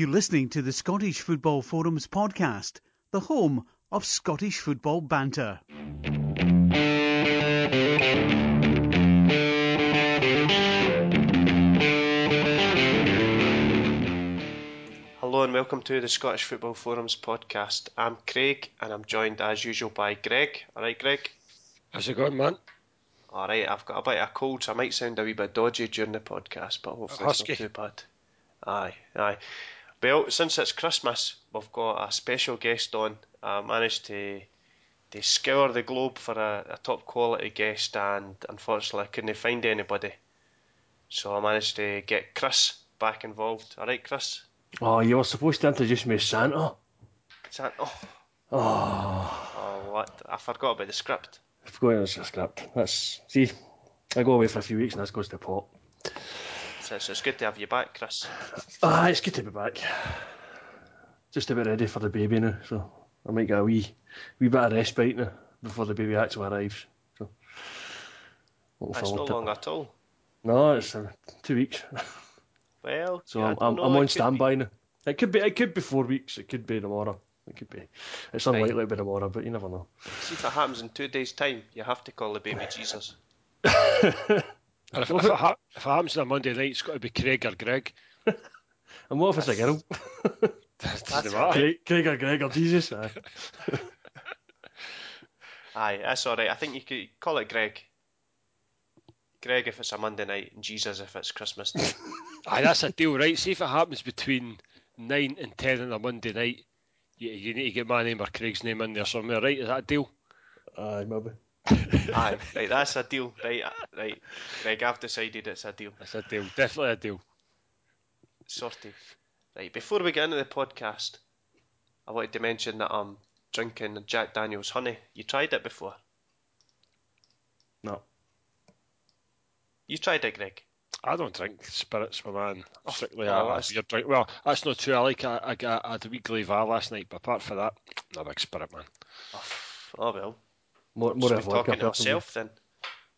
You're listening to the Scottish Football Forums podcast, the home of Scottish football banter. Hello and welcome to the Scottish Football Forums podcast. I'm Craig and I'm joined as usual by Greg. Alright, Greg? How's it going, man? Alright, I've got a bit of a cold, so I might sound a wee bit dodgy during the podcast, but hopefully Husky. it's not too bad. Aye, aye. Well, since it's Christmas, we've got a special guest on. I managed to to scour the globe for a, a top quality guest, and unfortunately, I couldn't find anybody. So I managed to get Chris back involved. Alright, Chris? Oh, you were supposed to introduce me as Santa. That, oh, Oh, oh, what? I forgot about the script. I forgot about the script. That's see, I go away for a few weeks and this goes to pot. So, so it's good to have you back, Chris. Ah, it's good to be back. Just about ready for the baby now, so I might get a wee, wee bit of respite now before the baby actually arrives. So, That's no forward to it. long at all. No, it's uh, two weeks. Well, So yeah, I'm, I'm, I'm on standby now. It could be, it could be four weeks. It could be tomorrow. It could be. It's Right. unlikely to be tomorrow, but you never know. See if it happens in two days' time, you have to call the baby Jesus. And if, if, it ha- if it happens on a Monday night, it's got to be Craig or Greg. And what if it's a girl? Doesn't matter. Craig, Craig or Greg or Jesus? Aye. Aye, that's all right. I think you could call it Greg. Greg if it's a Monday night, and Jesus if it's Christmas Day. Aye, that's a deal, right? See if it happens between 9 and 10 on a Monday night, you, you need to get my name or Craig's name in there somewhere, right? Is that a deal? Aye, maybe. Aye, right, that's a deal. Right, uh, right. Greg, I've decided it's a deal. That's a deal. Definitely a deal. Sorted. Right, before we get into the podcast, I wanted to mention that I'm drinking Jack Daniels honey. You tried it before? No. You tried it, Greg? I don't drink spirits, my man. Oh, Strictly oh, a, a beer drink. Well, that's not true. I like a, I, got- I had a wee Glayva last night, but apart from that, not a big spirit, man. Oh, oh well. More, more So of we're talking to myself then.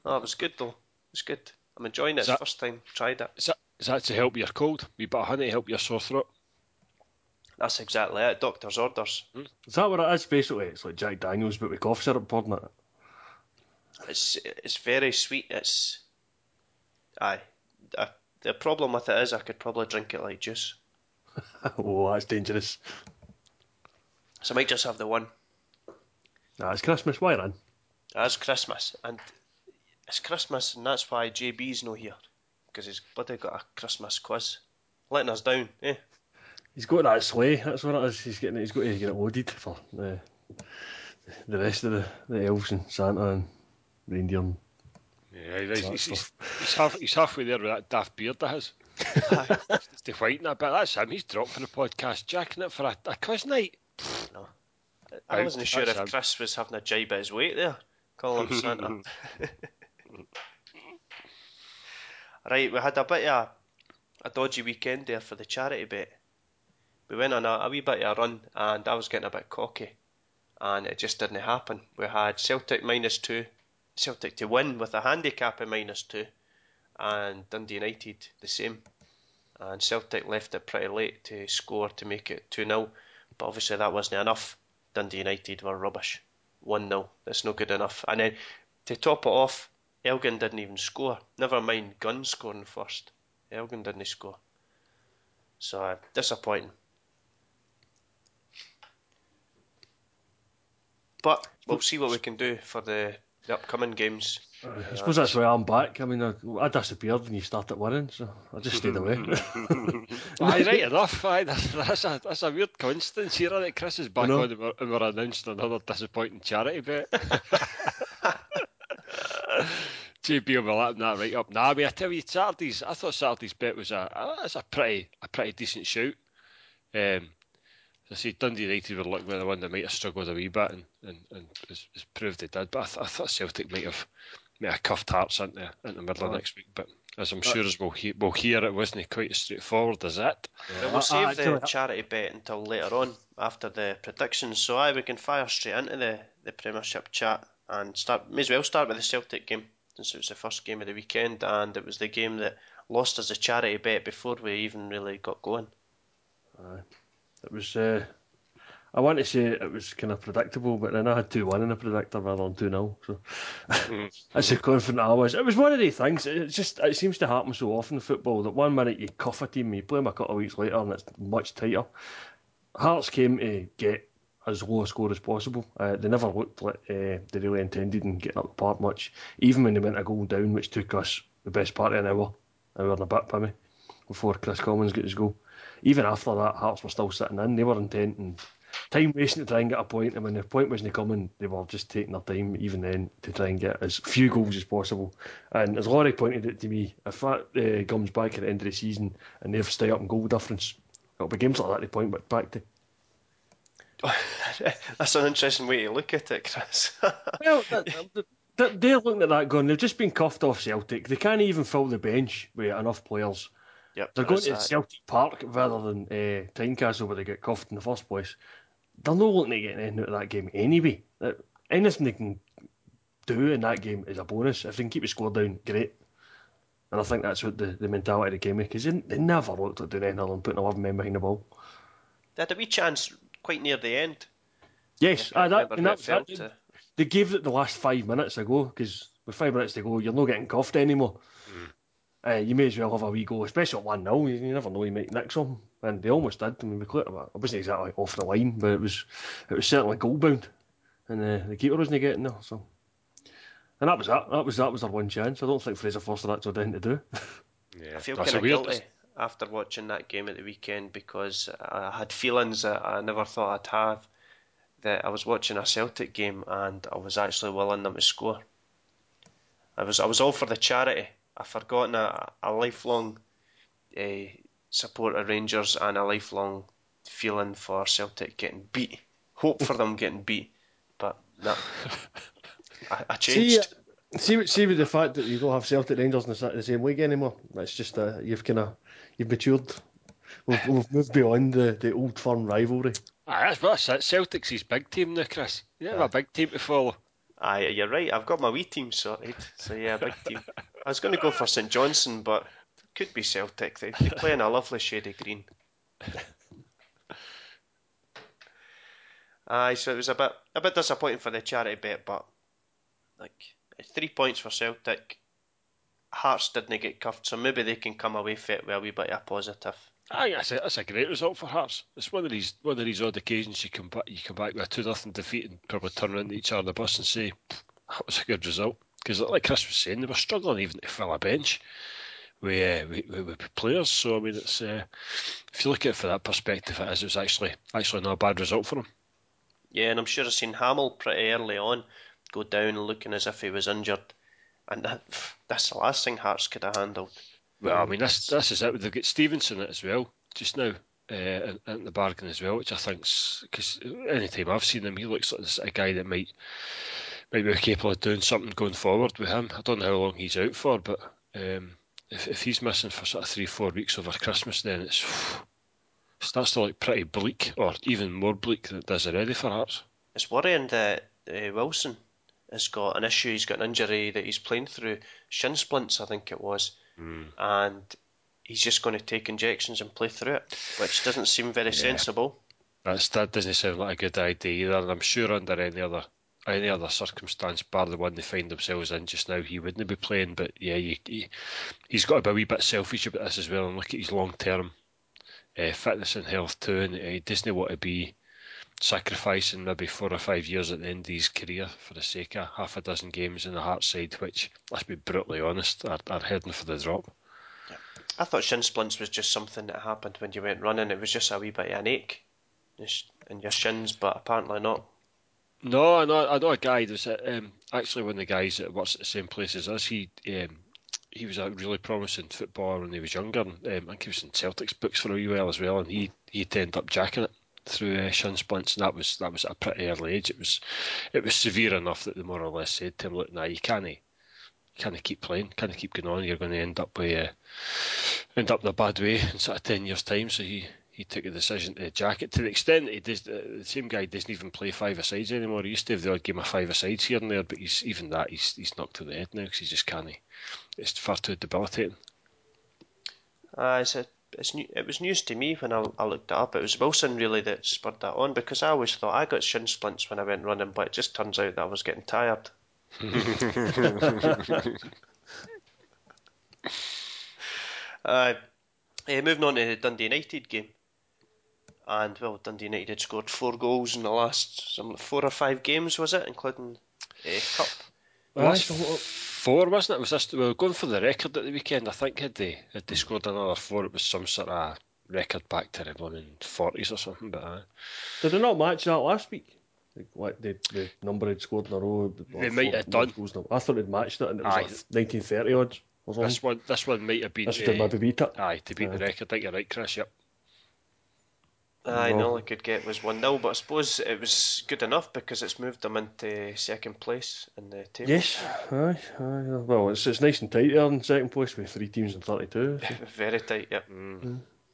Oh, it was good though. It was good. I'm enjoying it. It's the that- first time tried it. Is that, is that to help your cold? We bit of honey to help your sore throat? That's exactly it. Doctor's orders. Hmm. Is that what it is? Basically, it's like Jack Daniels, but with cough syrup poured in it. It's it's very sweet. It's aye. The problem with it is I could probably drink it like juice. oh, that's dangerous. So I might just have the one. Nah, it's Christmas. Why then? It's Christmas and it's Christmas and that's why JB's not here because he's bloody got a Christmas quiz, letting us down. Eh? He's got that sleigh. That's what it is. He's getting. He's got to get it loaded for the the rest of the, the elves and Santa and reindeer. And, Yeah, he's, he's, he's, he's, half, he's halfway there with that daft beard of his. It's to whiten a bit. That's him. He's dropped dropping the podcast, jacking it for a, a quiz night. I wasn't sure if. Chris was having a jibe at his weight there. Call him Santa. right, we had a bit of a, a dodgy weekend there for the charity bet. We went on a, a wee bit of a run and I was getting a bit cocky and it just didn't happen. We had Celtic minus two, Celtic to win with a handicap of minus two and Dundee United the same. And Celtic left it pretty late to score to make it 2 0, but obviously that wasn't enough. Dundee United were rubbish. 1 0. That's no good enough. And then to top it off, Elgin didn't even score. Never mind Gunn scoring first. Elgin didn't score. So uh, disappointing. But we'll see what we can do for the, the upcoming games. I suppose that's why I'm back. I mean, I, I disappeared when you started winning, so I just stayed away. Aye, right enough. Aye, that's, that's, a, that's a weird coincidence here that Chris is back know. on and we're, and we're announcing another disappointing charity bet. JB will be lapping that right up. Nah, I mean, I tell you, Saturday's, I thought Saturday's bet was a, a, that's a pretty, a pretty decent shout. Um, I say, Dundee United were looking like the one that might have struggled a wee bit, and, and, and it's, it's proved they did. But I, th- I thought Celtic might have, might have cuffed Hearts into, into the middle of next week. But as I'm sure as we'll, he- we'll hear, it wasn't quite as straightforward as that. But I- we'll I save the charity bet until later on after the predictions. So aye, we can fire straight into the, the Premiership chat and start. May as well start with the Celtic game since it was the first game of the weekend and it was the game that lost us a charity bet before we even really got going. Aye. It was. Uh, I want to say it was kind of predictable, but then I had 2 1 in a predictor rather than 2 0. So that's how confident I was. It was one of the things. It just it seems to happen so often in football that one minute you cuff a team, you play them a couple of weeks later, and it's much tighter. Hearts came to get as low a score as possible. Uh, they never looked like uh, they really intended in getting up the park much, even when they went a goal down, which took us the best part of an hour, hour and a bit, by me, before Kris Commons got his goal. Even after that, Hearts were still sitting in. They were intent and time wasting to try and get a point, and when the point wasn't coming, they were just taking their time, even then, to try and get as few goals as possible. And as Laurie pointed out to me, if that uh, comes back at the end of the season and they've stayed up in goal difference, it'll be games like that they point but back to. That's an interesting way to look at it, Chris. well, they're looking at that going, they've just been cuffed off Celtic. They can't even fill the bench with enough players. Yep, they're going to that. Celtic Park rather than uh, Tynecastle where they get cuffed in the first place they're not looking at getting anything out of that game anyway. Anything they can do in that game is a bonus. If they can keep the score down, great. And I think that's what the, the mentality of the game is because they, they never looked at doing anything other than putting 11 men behind the ball. They had a wee chance quite near the end. Yes, ah, that, and that, that, they gave it the last five minutes ago because with five minutes to go, you're not getting cuffed anymore. Mm. Uh, you may as well have a wee go, especially at 1 0. You never know, you might nick some and they almost did. I mean, we cleared it. It wasn't exactly off the line, but it was it was certainly goal bound, and uh, the keeper wasn't getting there. So, and that was that. That was that was our one chance. I don't think Fraser Forster had anything to do. Yeah, I feel kind of guilty after watching that game at the weekend because I had feelings that I never thought I'd have. That I was watching a Celtic game and I was actually willing them to score. I was I was all for the charity. I've forgotten a, a lifelong uh, support of Rangers and a lifelong feeling for Celtic getting beat. Hope for them getting beat, but no, I, I changed. See, see, with, see with the fact that you don't have Celtic Rangers in the, the same league anymore. It's just uh, you've kind of you've matured. We've, we've moved beyond the, the old firm rivalry. Ah, that's what it. Celtic's his big team now, Chris. You have a big team to follow. Aye, you're right. I've got my wee team sorted. So yeah, big team. I was going to go for St Johnstone, but could be Celtic. They, they play in a lovely shade of green. Aye, so it was a bit a bit disappointing for the charity bet, but like three points for Celtic. Hearts didn't get cuffed, so maybe they can come away fit with a wee bit of a positive. I think that's a, that's a great result for Hearts. It's one of these one of these odd occasions you come back you come back with a two nothing defeat and probably turn around each other on the bus and say that was a good result because like Chris was saying they were struggling even to fill a bench with, uh, with, with, players. So I mean, it's uh, if you look at it from that perspective, it is was actually actually not a bad result for them. Yeah, and I'm sure I've seen Hamill pretty early on go down looking as if he was injured, and that, that's the last thing Hearts could have handled. Well, I mean, this this is it. They've got Stevenson it as well just now. Uh, in, the bargain as well, which I think's because any time I've seen him, he looks like a guy that might might be capable of doing something going forward with him. I don't know how long he's out for, but um, if, if he's missing for sort of three, four weeks over Christmas, then it's starts to look pretty bleak, or even more bleak than it does already for Hearts. It's worrying that uh, Wilson has got an issue. He's got an injury that he's playing through shin splints, I think it was, mm. and he's just going to take injections and play through it, which doesn't seem very yeah. sensible. That's, that doesn't sound like a good idea either, and I'm sure under any other any other circumstance, bar the one they find themselves in just now, he wouldn't be playing. But yeah, he, has got to be a wee bit selfish about this as well and look at his long term uh, fitness and health too. And he doesn't want to be sacrificing maybe four or five years at the end of his career for the sake of half a dozen games in the heart side, which, let's be brutally honest, are, are heading for the drop. I thought shin splints was just something that happened when you went running. It was just a wee bit of an ache in your shins, but apparently not. No, I know, I know a guy that's um, actually one of the guys that works at the same place as us. He um, he was a really promising footballer when he was younger. Um, I think he was in Celtic's books for a while as well, and he he ended up jacking it through uh, shin splints, and that was that was at a pretty early age. It was it was severe enough that they more or less said to him, "Look, now you can't." Of keep playing, of keep going on. You're going to end up with, uh, end up in a bad way in sort of ten years' time. So he, he took a decision to jack it to the extent that does. Uh, the same guy doesn't even play five asides anymore. He used to have the odd game of five asides here and there, but he's even that he's he's knocked to the head now because he just can't. It's far too debilitating. Uh, it's a it's new, it was news to me when I, I looked it up. It was Wilson really that spurred that on because I always thought I got shin splints when I went running, but it just turns out that I was getting tired. uh, eh, moving on to the Dundee United game, and well, Dundee United had scored four goals in the last some four or five games, was it, including uh, cup? Last four, wasn't it? Was this we were going for the record at the weekend? I think had they had they scored another four, it was some sort of record back to the one in forties or something. But uh, Did they not match that last week? Like, what the, the number had scored in a row. They might have done. goals in a- I thought they'd matched it, and it was Aye. like 1930 odds. This one this one might have been This did uh, maybe beat it. aye to beat the record. I think you're right, Chris. Yep. Aye, No. and all I could get was 1 0, but I suppose it was good enough because it's moved them into second place in the table. Yes, aye, aye. Well, it's, it's nice and tight there in second place with three teams in 32. so. Very tight, yep.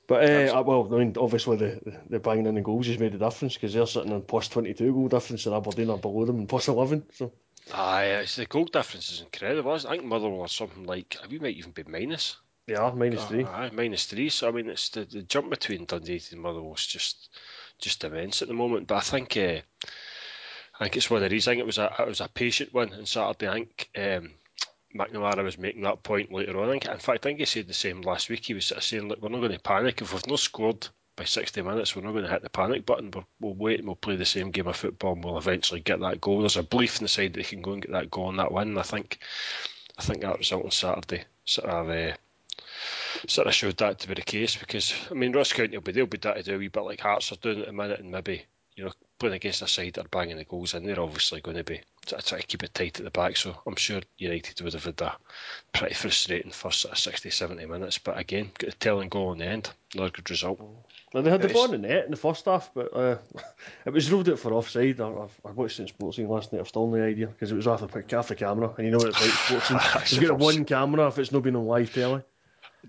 But, uh, uh, well, I mean, obviously the, the, the banging in the goals has made a difference because they're sitting on plus 22 goal difference and Aberdeen are below them and plus 11. So, Aye, it's, the goal difference is incredible. I think Motherwell was something like we might even be minus. They are minus three. Aye, minus three. So I mean, it's the, the jump between Dundee and Motherwell is just just immense at the moment. But I think uh, I think it's one of these. I think it was a it was a patient one on Saturday. I think um, McNamara was making that point later on. I think, in fact, I think he said the same last week. He was sort of saying, "Look, we're not going to panic if we've not scored." By 60 minutes, we're not going to hit the panic button. We're, we'll wait and we'll play the same game of football and we'll eventually get that goal. There's a belief in the side that they can go and get that goal and that win. I think I think that result on Saturday sort of uh, sort of showed that to be the case because I mean Ross County will be they'll be that to do a wee bit like Hearts are doing at the minute and maybe you know playing against a side that are banging the goals in they're obviously going to be try try to keep it tight at the back so I'm sure United would have had a pretty frustrating first sort of 60 70 minutes but again got a telling goal in the end another good result Now, they had the ball in the net in the first half, but uh, it was ruled out for offside. I, I've- I watched it in Sportscene last night. I've still no idea because it was off the, pic- off the camera. And you know what it's like, Sportscene. You've got suppose. one camera if it's not been on live telly.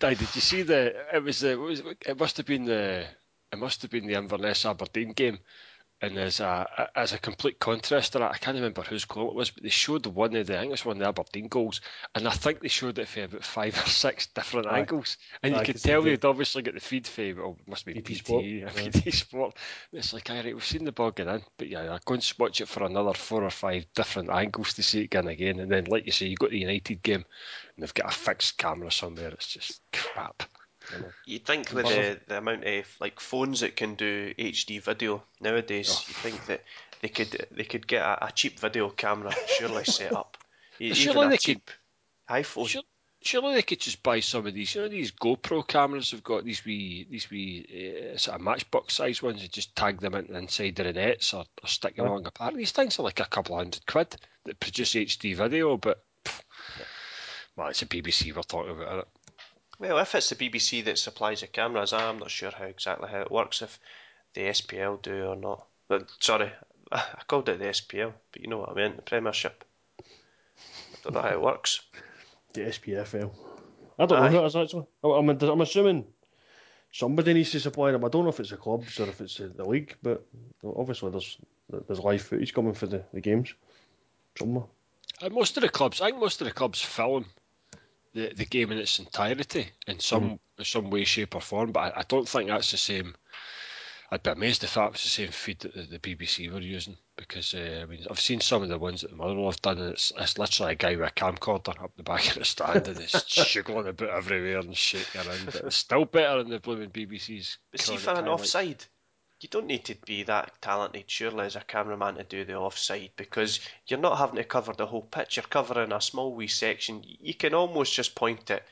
Aye, did you see the? It was the. What was it? it must have been the. It must have been the Inverness Aberdeen game, and as a as a complete contrast to that, I can't remember whose goal it was, but they showed the one of the. I think it was one of the Aberdeen goals, and I think they showed it for about five or six different Aye. angles, and Aye, you could tell they'd obviously got the feed for. Oh, it must be BT, Sport, yeah. Sport. And it's like, all right, we've seen the ball get in, but yeah, I go and watch it for another four or five different angles to see it again again, and then like you say, you got the United game, and they've got a fixed camera somewhere. It's just crap. You'd think with the, the amount of like phones that can do HD video nowadays, Oh. you think that they could they could get a, a cheap video camera surely set up. Surely they cheap iPhone. Sure, surely they could just buy some of these. You know, these GoPro cameras have got these wee, these wee uh, sort of matchbox size ones. And just tag them in, inside the nets or, or stick them Huh? along a part. These things are like a couple of hundred quid that produce HD video, but pff, well, it's a BBC we're talking about. Isn't it? Well, if it's the BBC that supplies the cameras, I'm not sure how exactly how it works. If the SPL do or not. But sorry, I called it the SPL, but you know what I meant, the Premiership. I don't know how it works. The SPFL. I don't Aye. know who it is actually. I- I'm, I'm assuming somebody needs to supply them. I don't know if it's the clubs or if it's the, the league, but obviously there's there's live footage coming for the, the games somewhere. And most of the clubs, I think most of the clubs film the, the game in its entirety in some some way, shape, or form. But I, I don't think that's the same. I'd be amazed if that was the same feed that the, the BBC were using because uh, I mean I've seen some of the ones that the Motherwell have done, and it's, it's literally a guy with a camcorder up the back of the stand and it's jiggling about everywhere and shaking around. But it's still better than the blooming BBC's. But see, for an highlights. offside, you don't need to be that talented, surely, as a cameraman to do the offside because you're not having to cover the whole pitch. You're covering a small wee section. You can almost just point it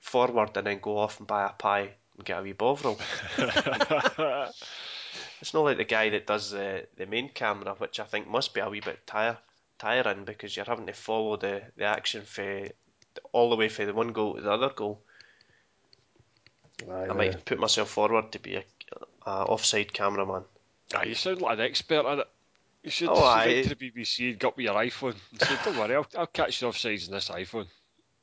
forward and then go off and buy a pie and get a wee bovril. It's not like the guy that does the, the main camera, which I think must be a wee bit tire, tiring because you're having to follow the, the action for all the way from the one goal to the other goal. Aye, I might put myself forward to be a, a offside cameraman. Ah, you sound like an expert at it. You should Oh, oh, aye. to the BBC and got with your iPhone and say, "Don't worry, I'll, I'll catch the offsides in this iPhone."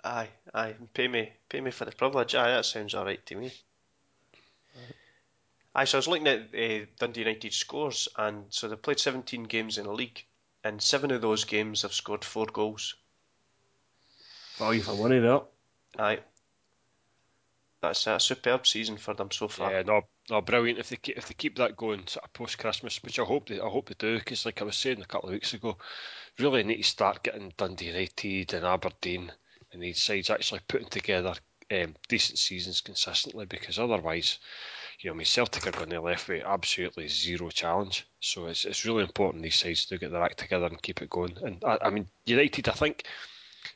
Aye, aye, pay me, pay me for the privilege. Aye, that sounds all right to me. Aye, so I was looking at uh, Dundee United scores, and so they played 17 games in the league, and seven of those games have scored four goals. Value for money there. Aye. That's a superb season for them so far. Yeah, no, no, brilliant. If they keep, if they keep that going sort of post Christmas, which I hope they, I hope they do, because like I was saying a couple of weeks ago, really need to start getting Dundee United and Aberdeen and these sides actually putting together um, decent seasons consistently, because otherwise, you know, mean, Celtic are going to left with absolutely zero challenge. So it's it's really important these sides do get their act together and keep it going. And I, I mean, United, I think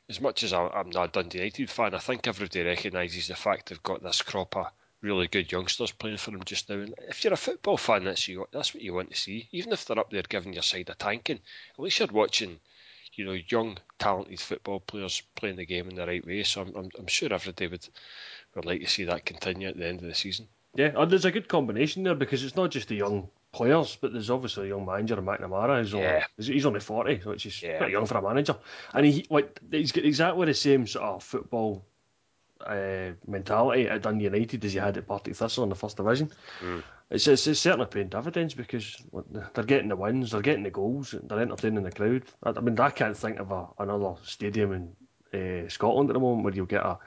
as much as I, am not a Dundee United fan, I think everybody recognises the fact they've got this crop of really good youngsters playing for them just now. And if you're a football fan, that's you. That's what you want to see. Even if they're up there giving your side a tanking, at least you're watching, you know, young talented football players playing the game in the right way. So I'm, I'm, I'm sure everybody would would like to see that continue at the end of the season. Yeah, and there's a good combination there because it's not just the young players, but there's obviously a young manager, McNamara. He's only, yeah. he's only 40, which is yeah. pretty young for a manager. And he like he's got exactly the same sort of football uh, mentality at Dundee United as he had at Partick Thistle in the first division. Mm. It's, it's, it's, certainly paying dividends because they're getting the wins, they're getting the goals, they're entertaining the crowd. I, I mean, I can't think of a, another stadium in uh, Scotland at the moment where you'll get a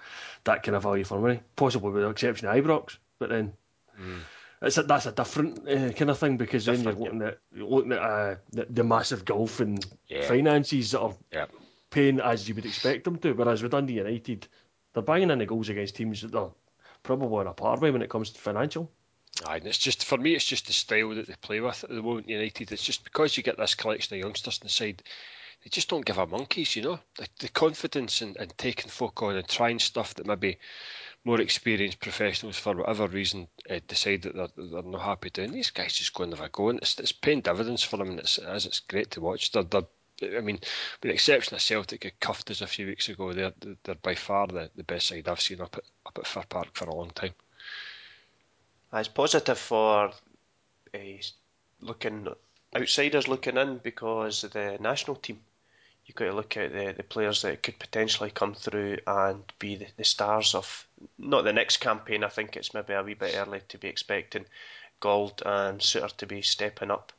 that kind of value for money. Possibly with the exception of Ibrox, but then. Mm it's a, that's a different uh, kind of thing because different, then you're looking yeah. at you're looking at uh, the, the, massive gulf in yeah. finances that are yeah. paying as you would expect them to. Whereas with Dundee United, they're banging in the goals against teams that they're probably on a par with when it comes to financial. Aye, and it's just for me, it's just the style that they play with at the moment. United, it's just because you get this collection of youngsters on the side, they just don't give a monkeys, you know. The, the confidence and, and taking folk on and trying stuff that maybe more experienced professionals, for whatever reason, uh, decide that they're, they're not happy doing. These guys just go and have a go, and it's, it's paying dividends for them, and it's, as it's great to watch. They're, they're I mean, with the exception of Celtic, who cuffed us a few weeks ago, they're they're by far the, the best side I've seen up at up at Fir Park for a long time. It's positive for uh, looking outsiders looking in because the national team you've got to look at the, the players that could potentially come through and be the, the stars of not the next campaign. I think it's maybe a wee bit early to be expecting Gauld and Souttar to be stepping up.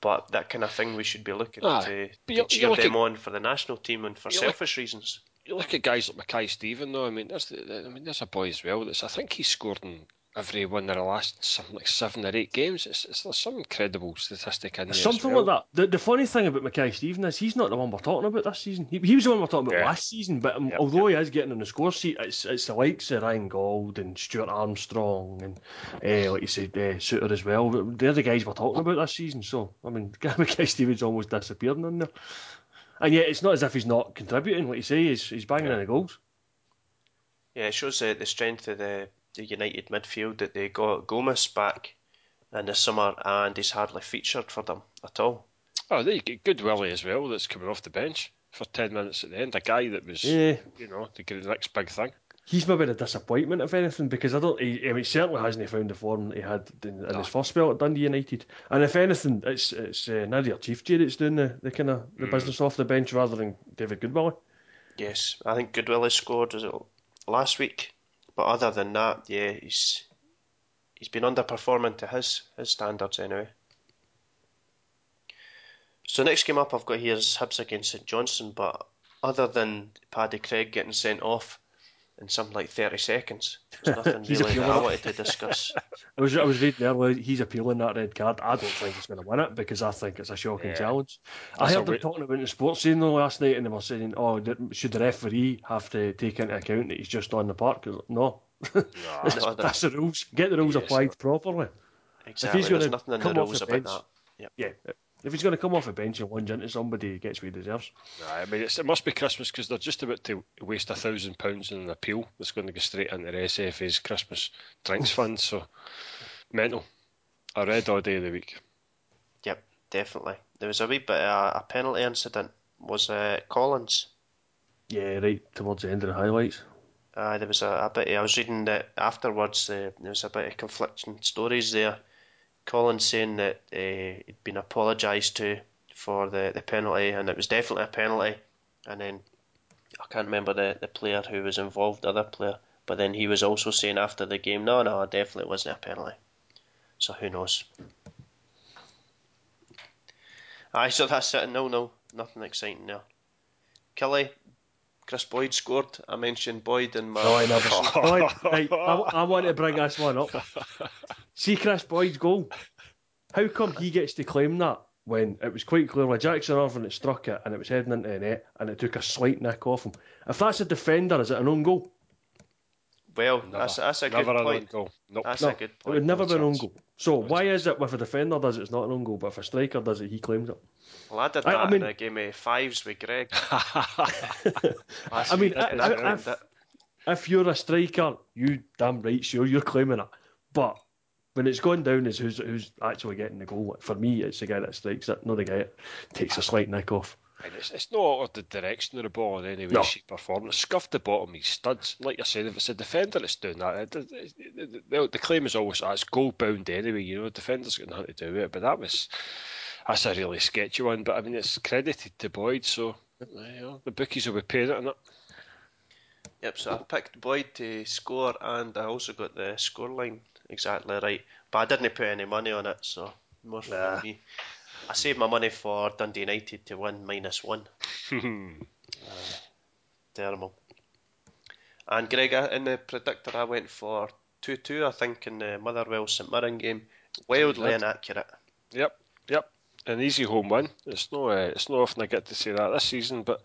But that kind of thing we should be looking ah, to, to cheer them at, on for the national team and for selfish look, reasons. You look at guys like Mackay Steven, though. I mean, there's the, I mean, there's a boy as well. That's I think he's scored in every one of the last something like seven or eight games. It's, it's there's some incredible statistic in there. Something well. like that. The, the funny thing about Mackay Steven is he's not the one we're talking about this season. He, he was the one we're talking about yeah. last season, but um, yep, although yep. he is getting on the score sheet, it's it's the likes of Ryan Gauld and Stuart Armstrong and uh, like you said, uh, Souttar as well. They're the guys we're talking about this season. So I mean, Mackay Steven's almost disappeared in there. And yet, it's not as if he's not contributing. Like you say, he's, he's banging yeah. in the goals. Yeah, it shows uh, the strength of the the United midfield that they got Gomes back in the summer, and he's hardly featured for them at all. Oh, there you get Goodwillie as well. That's coming off the bench for ten minutes at the end. A guy that was, yeah. you know, the next big thing. He's maybe a disappointment, if anything, because I don't. He, I mean, certainly hasn't found the form that he had in, in no. his first spell at Dundee United. And if anything, it's it's uh, Nadir Ciftci that's doing the, the kind of the mm. business off the bench rather than David Goodwillie. Yes, I think Goodwillie scored was it last week but other than that, yeah, he's he's been underperforming to his his standards anyway. So next game up I've got here is Hibs against St Johnstone, but other than Paddy Craig getting sent off in something like 30 seconds, there's nothing really that I wanted to discuss. I was I was reading earlier, he's appealing that red card. I don't think he's going to win it because I think it's a shocking yeah. challenge. That's I heard them talking about the sports scene though last night and they were saying, oh, should the referee have to take into account that he's just on the park? No. no that's, no, that's the rules. Get the rules yeah, applied so, properly. Exactly. If he's There's nothing in the rules the bench, about that. Yep. Yeah. If he's going to come off a bench and lunge into somebody, he gets what he deserves. I mean, it must be Christmas because they're just about to waste a thousand pounds in an appeal that's going to go straight into the SFA's Christmas drinks fund. So, mental. I read all day of the week. Yep, definitely. There was a wee bit of a penalty incident. Was uh, Collins? Yeah, right towards the end of the highlights. Uh, there was a, a bit. I was reading that afterwards. Uh, there was a bit of conflicting stories there. Collins saying that uh, he'd been apologised to for the, the penalty, and it was definitely a penalty. And then I can't remember the, the player who was involved, the other player, but then he was also saying after the game, no, no, it definitely wasn't a penalty. So who knows? Aye, so that's it. No, no, nothing exciting there. Kelly, Kris Boyd scored. I mentioned Boyd in my. No, I never. Boyd, right, I, I want to bring this one up. See Kris Boyd's goal. How come he gets to claim that when it was quite clearly Jackson Irvine that struck it and it was heading into the net and it took a slight nick off him? If that's a defender, is it an own goal? Well, that's, that's a good Never point. goal. Nope. That's No, a good point. it would never No be an own goal. So why is it if a defender does it, it's not an own goal, but if a striker does it, he claims it? Well, I did I- that I mean- in a game of fives with Greg. I mean. I- Did I- it, I've- did it. if you're a striker, you damn right sure you're claiming it. But when it's gone down as who's who's actually getting the goal, for me it's the guy that strikes it, not the guy that takes a slight nick off. And it's, it's not the direction of the ball in any way, No. shape, or form. It's scuffed the bottom of his studs. Like I said, if it's a defender that's doing that, it, it, it, the, the claim is always ah, it's goal bound anyway. You know, defender's got nothing to do with it. But that was that's a really sketchy one. But I mean, it's credited to Boyd, so you know, the bookies will be paying it on it. Yep, so I picked Boyd to score and I also got the scoreline exactly right. But I didn't put any money on it, so more for Nah. me. I saved my money for Dundee United to win minus one. Terrible. And Greg, in the predictor, I went for 2 2, I think, in the Motherwell St Mirren game. Wildly inaccurate. Yep, yep. An easy home win. It's no, uh, it's not often I get to say that this season, but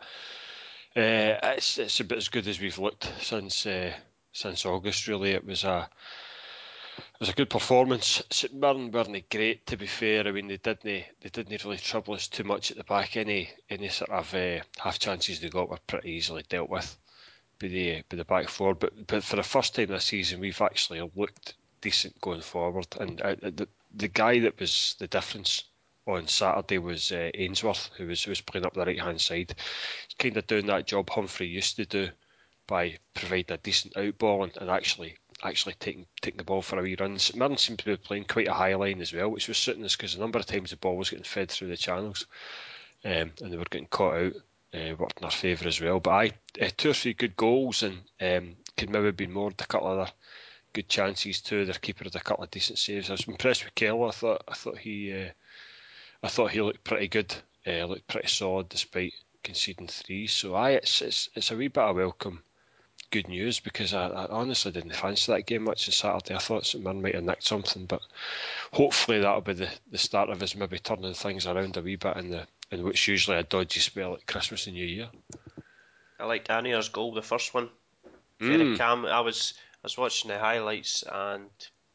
uh, it's it's about as good as we've looked since uh, since August. Really, it was a was a good performance. St Mirren weren't great, to be fair. I mean, they didn't they didn't really trouble us too much at the back. Any any sort of uh, half chances they got were pretty easily dealt with by the by the back four. But but for the first time this season, we've actually looked decent going forward. And uh, the the guy that was the difference on Saturday was uh, Ainsworth, who was who was playing up the right hand side. He's kind of doing that job Humphrey used to do by providing a decent outball and, and actually actually taking taking the ball for a wee run. St seemed to be playing quite a high line as well, which was suiting us because a number of times the ball was getting fed through the channels, um, and they were getting caught out. Uh, worked in our favour as well, but I uh, two or three good goals and um, could maybe have been more. A couple of other good chances too. Their keeper had a couple of decent saves. I was impressed with Kelly. I thought I thought he uh, I thought he looked pretty good. Uh, looked pretty solid despite conceding three. So I it's it's, it's a wee bit of welcome good news because I, I honestly didn't fancy that game much on Saturday. I thought St Mirren might have nicked something, but hopefully that'll be the, the start of us maybe turning things around a wee bit in the in what's usually a dodgy spell at Christmas and New Year. I liked Anier's goal, the first one. Very Mm. calm. I was I was watching the highlights and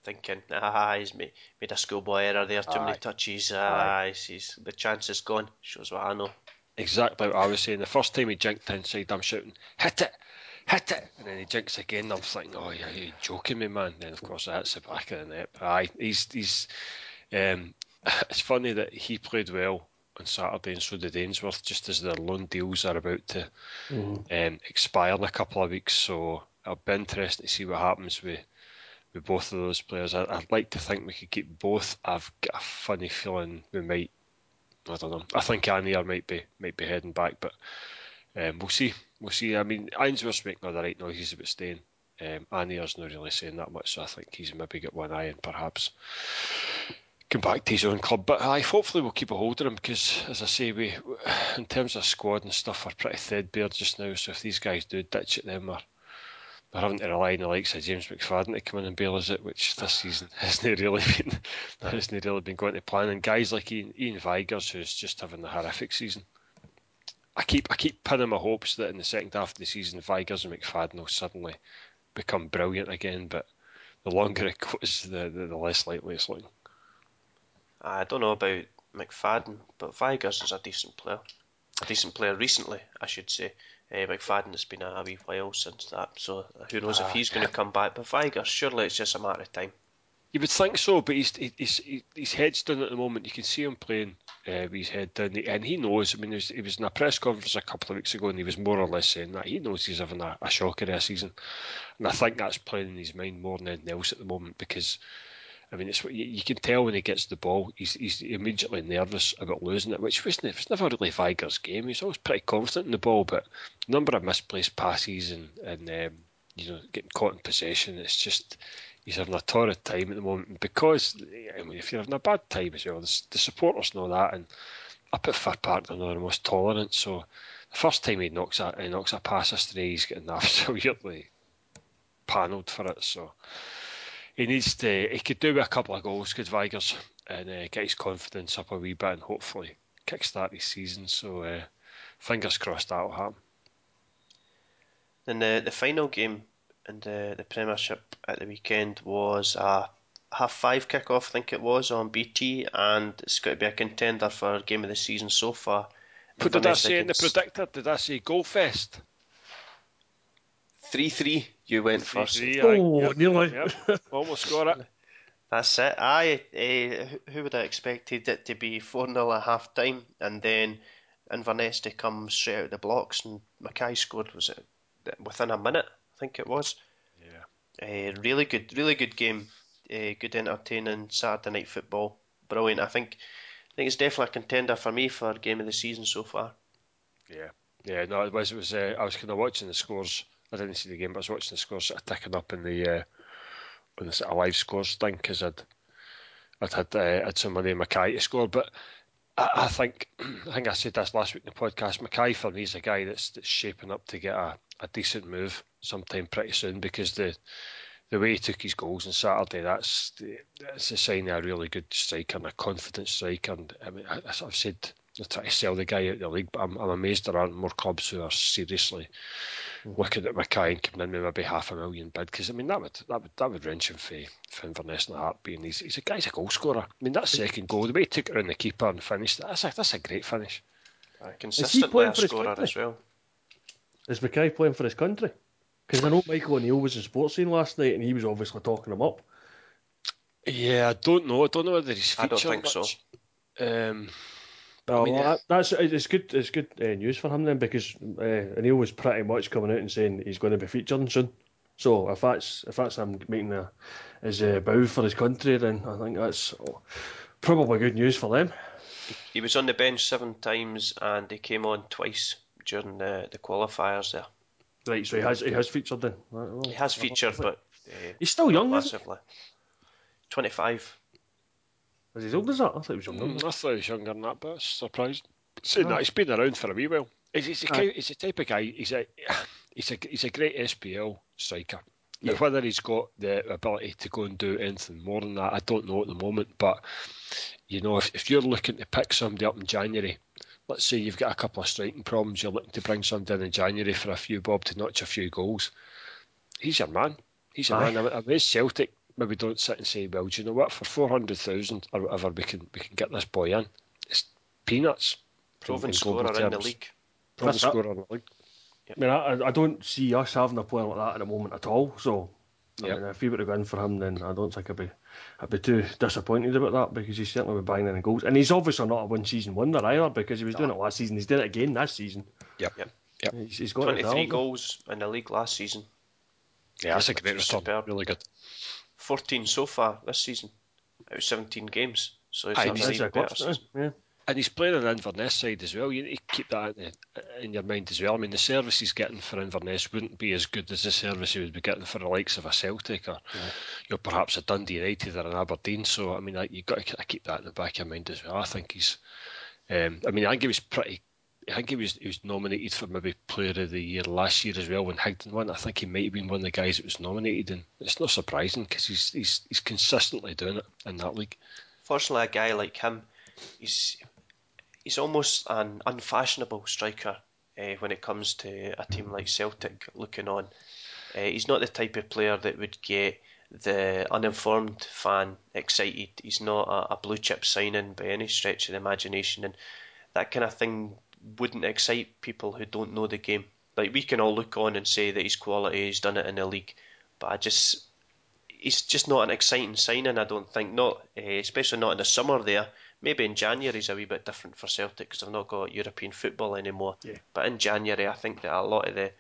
thinking, ah, he's made, made a schoolboy error there. Too many touches. Ah, he's, he's, the chance is gone. Shows what I know. Exactly what I was saying. The first time he jinked inside, I'm shouting, hit it, hit it. And then he jinks again, I'm thinking, oh, yeah, you're joking me, man. Then, of course, it hits the back of the net. But aye, he's, he's, um, it's funny that he played well on Saturday and so did Ainsworth, just as their loan deals are about to um, expire in a couple of weeks. So it'll be interesting to see what happens with, with both of those players. I, I'd like to think we could keep both. I've got a funny feeling we might I don't know. I think Anier might be might be heading back, but um, we'll see. We'll see. I mean, Ainsworth's making all the right noises about staying. Um, Anier's not really saying that much, so I think he's maybe got one eye and perhaps come back to his own club. But I hopefully we'll keep a hold of him because, as I say, we in terms of squad and stuff, we're pretty threadbare just now. So if these guys do ditch it, then we're we're having to rely on the likes of James McFadden to come in and bail us out, which this season hasn't really been hasn't really been going to plan. And guys like Ian, Iain Vigurs, who's just having a horrific season. I keep I keep pinning my hopes that in the second half of the season, Vigurs and McFadden will suddenly become brilliant again. But the longer it goes, the the, the less likely it's looking. I don't know about McFadden, but Vigurs is a decent player. A decent player recently, I should say. Uh, McFadden has been a, wee while since that, so who knows if he's going to come back. But Vigurs, surely it's just a matter of time. You would think so, but he's he's his head's down at the moment. You can see him playing uh, with his head down, and he knows. I mean, he was, he was in a press conference a couple of weeks ago, and he was more or less saying that he knows he's having a, a shocker a season, and I think that's playing in his mind more than anything else at the moment because. I mean, it's you, you can tell when he gets the ball, he's, he's immediately nervous about losing it, which was, was never really Viger's game. He's always pretty confident in the ball, but a number of misplaced passes and, and um, you know, getting caught in possession, it's just he's having a torrid time at the moment because I mean, if you're having a bad time as well, the, the supporters know that, and up at Fir Park they're not the most tolerant. So the First time he knocks a he knocks a pass astray, he's getting absolutely panelled for it. So he needs to. He could do with a couple of goals, could Vigurs, and uh, get his confidence up a wee bit, and hopefully kickstart his season. So uh, fingers crossed that'll happen. Then the the final game in the the Premiership at the weekend was a half five kickoff, I think it was on BT, and it's got to be a contender for game of the season so far. What did I Inverness say in the predictor? Did I say goal fest? Three three. You went first. 3-3, aye. Oh, Yep, nearly. yep. Almost got it. That's it. I uh, who would have expected it to be four 0 at half time, and then Inverness to come straight out of the blocks, and McKay scored. Was it within a minute? I think it was. Yeah. Uh, really good, really good game. Uh, good entertaining Saturday night football. Brilliant. I think. I think it's definitely a contender for me for game of the season so far. Yeah, yeah. No, it was. It was. Uh, I was kind of watching the scores. I didn't see the game, but I was watching the scores sort of ticking up in the uh, on the sort of live scores thing because I'd I'd had uh, had some money in McKay to score, but. I, I think I think I said this last week in the podcast. McKay for me is a guy that's, that's shaping up to get a, a decent move sometime pretty soon because the the way he took his goals on Saturday, that's that's a sign of a really good striker and a confident striker. And I mean, I, I've said I try to sell the guy out of the league, but I'm, I'm amazed there aren't more clubs who are seriously looking at McKay and coming in with maybe half a million bid. Because I mean, that would that would that would wrench him for, for Inverness in a heartbeat. And he's, he's a guy's a goal scorer. I mean, that second goal, the way he took it around the keeper and finished, that's a, that's a great finish. Uh, consistently a scorer as well. Is McKay playing for his country? Because I know Michael O'Neill was in sports scene last night and he was obviously talking him up. Yeah, I don't know. I don't know whether he's I don't think so. much. Um, Well, mean, well, that, that's it's good. It's good uh, news for him then because uh, O'Neill was pretty much coming out and saying he's going to be featuring soon. So if that's if that's him making a, his uh, bow for his country, then I think that's oh, probably good news for them. He was on the bench seven times and he came on twice during the, the qualifiers there. Right, so he has he has featured then. Right, well, He has featured, but uh, he's still young, isn't massively. 25. he? Is he as old as that? I thought he was younger. Mm, I thought he was younger than that, but I was surprised. Saying that he's been around for a wee while. He's, he's, the Aye. kind, he's the type of guy. He's a he's a he's a great SPL striker. Now, whether he's got the ability to go and do anything more than that, I don't know at the moment. But you know, if, if you're looking to pick somebody up in January, let's say you've got a couple of striking problems, you're looking to bring somebody in in January for a few bob to notch a few goals. He's your man. He's your Aye. man. I, I mean, Celtic maybe don't sit and say, well, do you know what? For four hundred thousand or whatever, we can we can get this boy in. It's peanuts. Proven in global scorer in the league. Proven That's it. scorer in the league. I mean, I, I don't see us having a player like that at the moment at all. So, I mean, if he were to go in for him, then I don't think I'd be, I'd be too disappointed about that because he's certainly been banging in goals, and he's obviously not a one-season wonder either because he was doing it last season. He's doing it again this season. Yep. Yep. Yep. He's, he's got it 23 talent. goals in the league last season. Yeah, that's a great Which is return. superb. Really good. 14 so far this season out of 17 games. So he's Aye, he's He's a better clutch, season. yeah. And he's playing on the Inverness side as well. You need to keep that in, in your mind as well. I mean, the service he's getting for Inverness wouldn't be as good as the service he would be getting for the likes of a Celtic or, you know, perhaps a Dundee United or an Aberdeen. So, I mean, like, you've got to keep that in the back of your mind as well. I think he's, um, I mean, I think he was pretty. I think he was he was nominated for maybe Player of the Year last year as well when Higdon won. I think he might have been one of the guys that was nominated, and it's not surprising because he's he's he's consistently doing it in that league. Fortunately, a guy like him, he's he's almost an unfashionable striker uh, when it comes to a team like Celtic looking on. Uh, he's not the type of player that would get the uninformed fan excited. He's not a, a blue chip signing by any stretch of the imagination, and that kind of thing wouldn't excite people who don't know the game. Like we can all look on and say that he's quality, he's done it in the league, but I just he's just not an exciting signing. I don't think, not uh, especially not in the summer. There, maybe in January is a wee bit different for Celtic because they've not got European football anymore. Yeah. But in January, I think that a lot of the,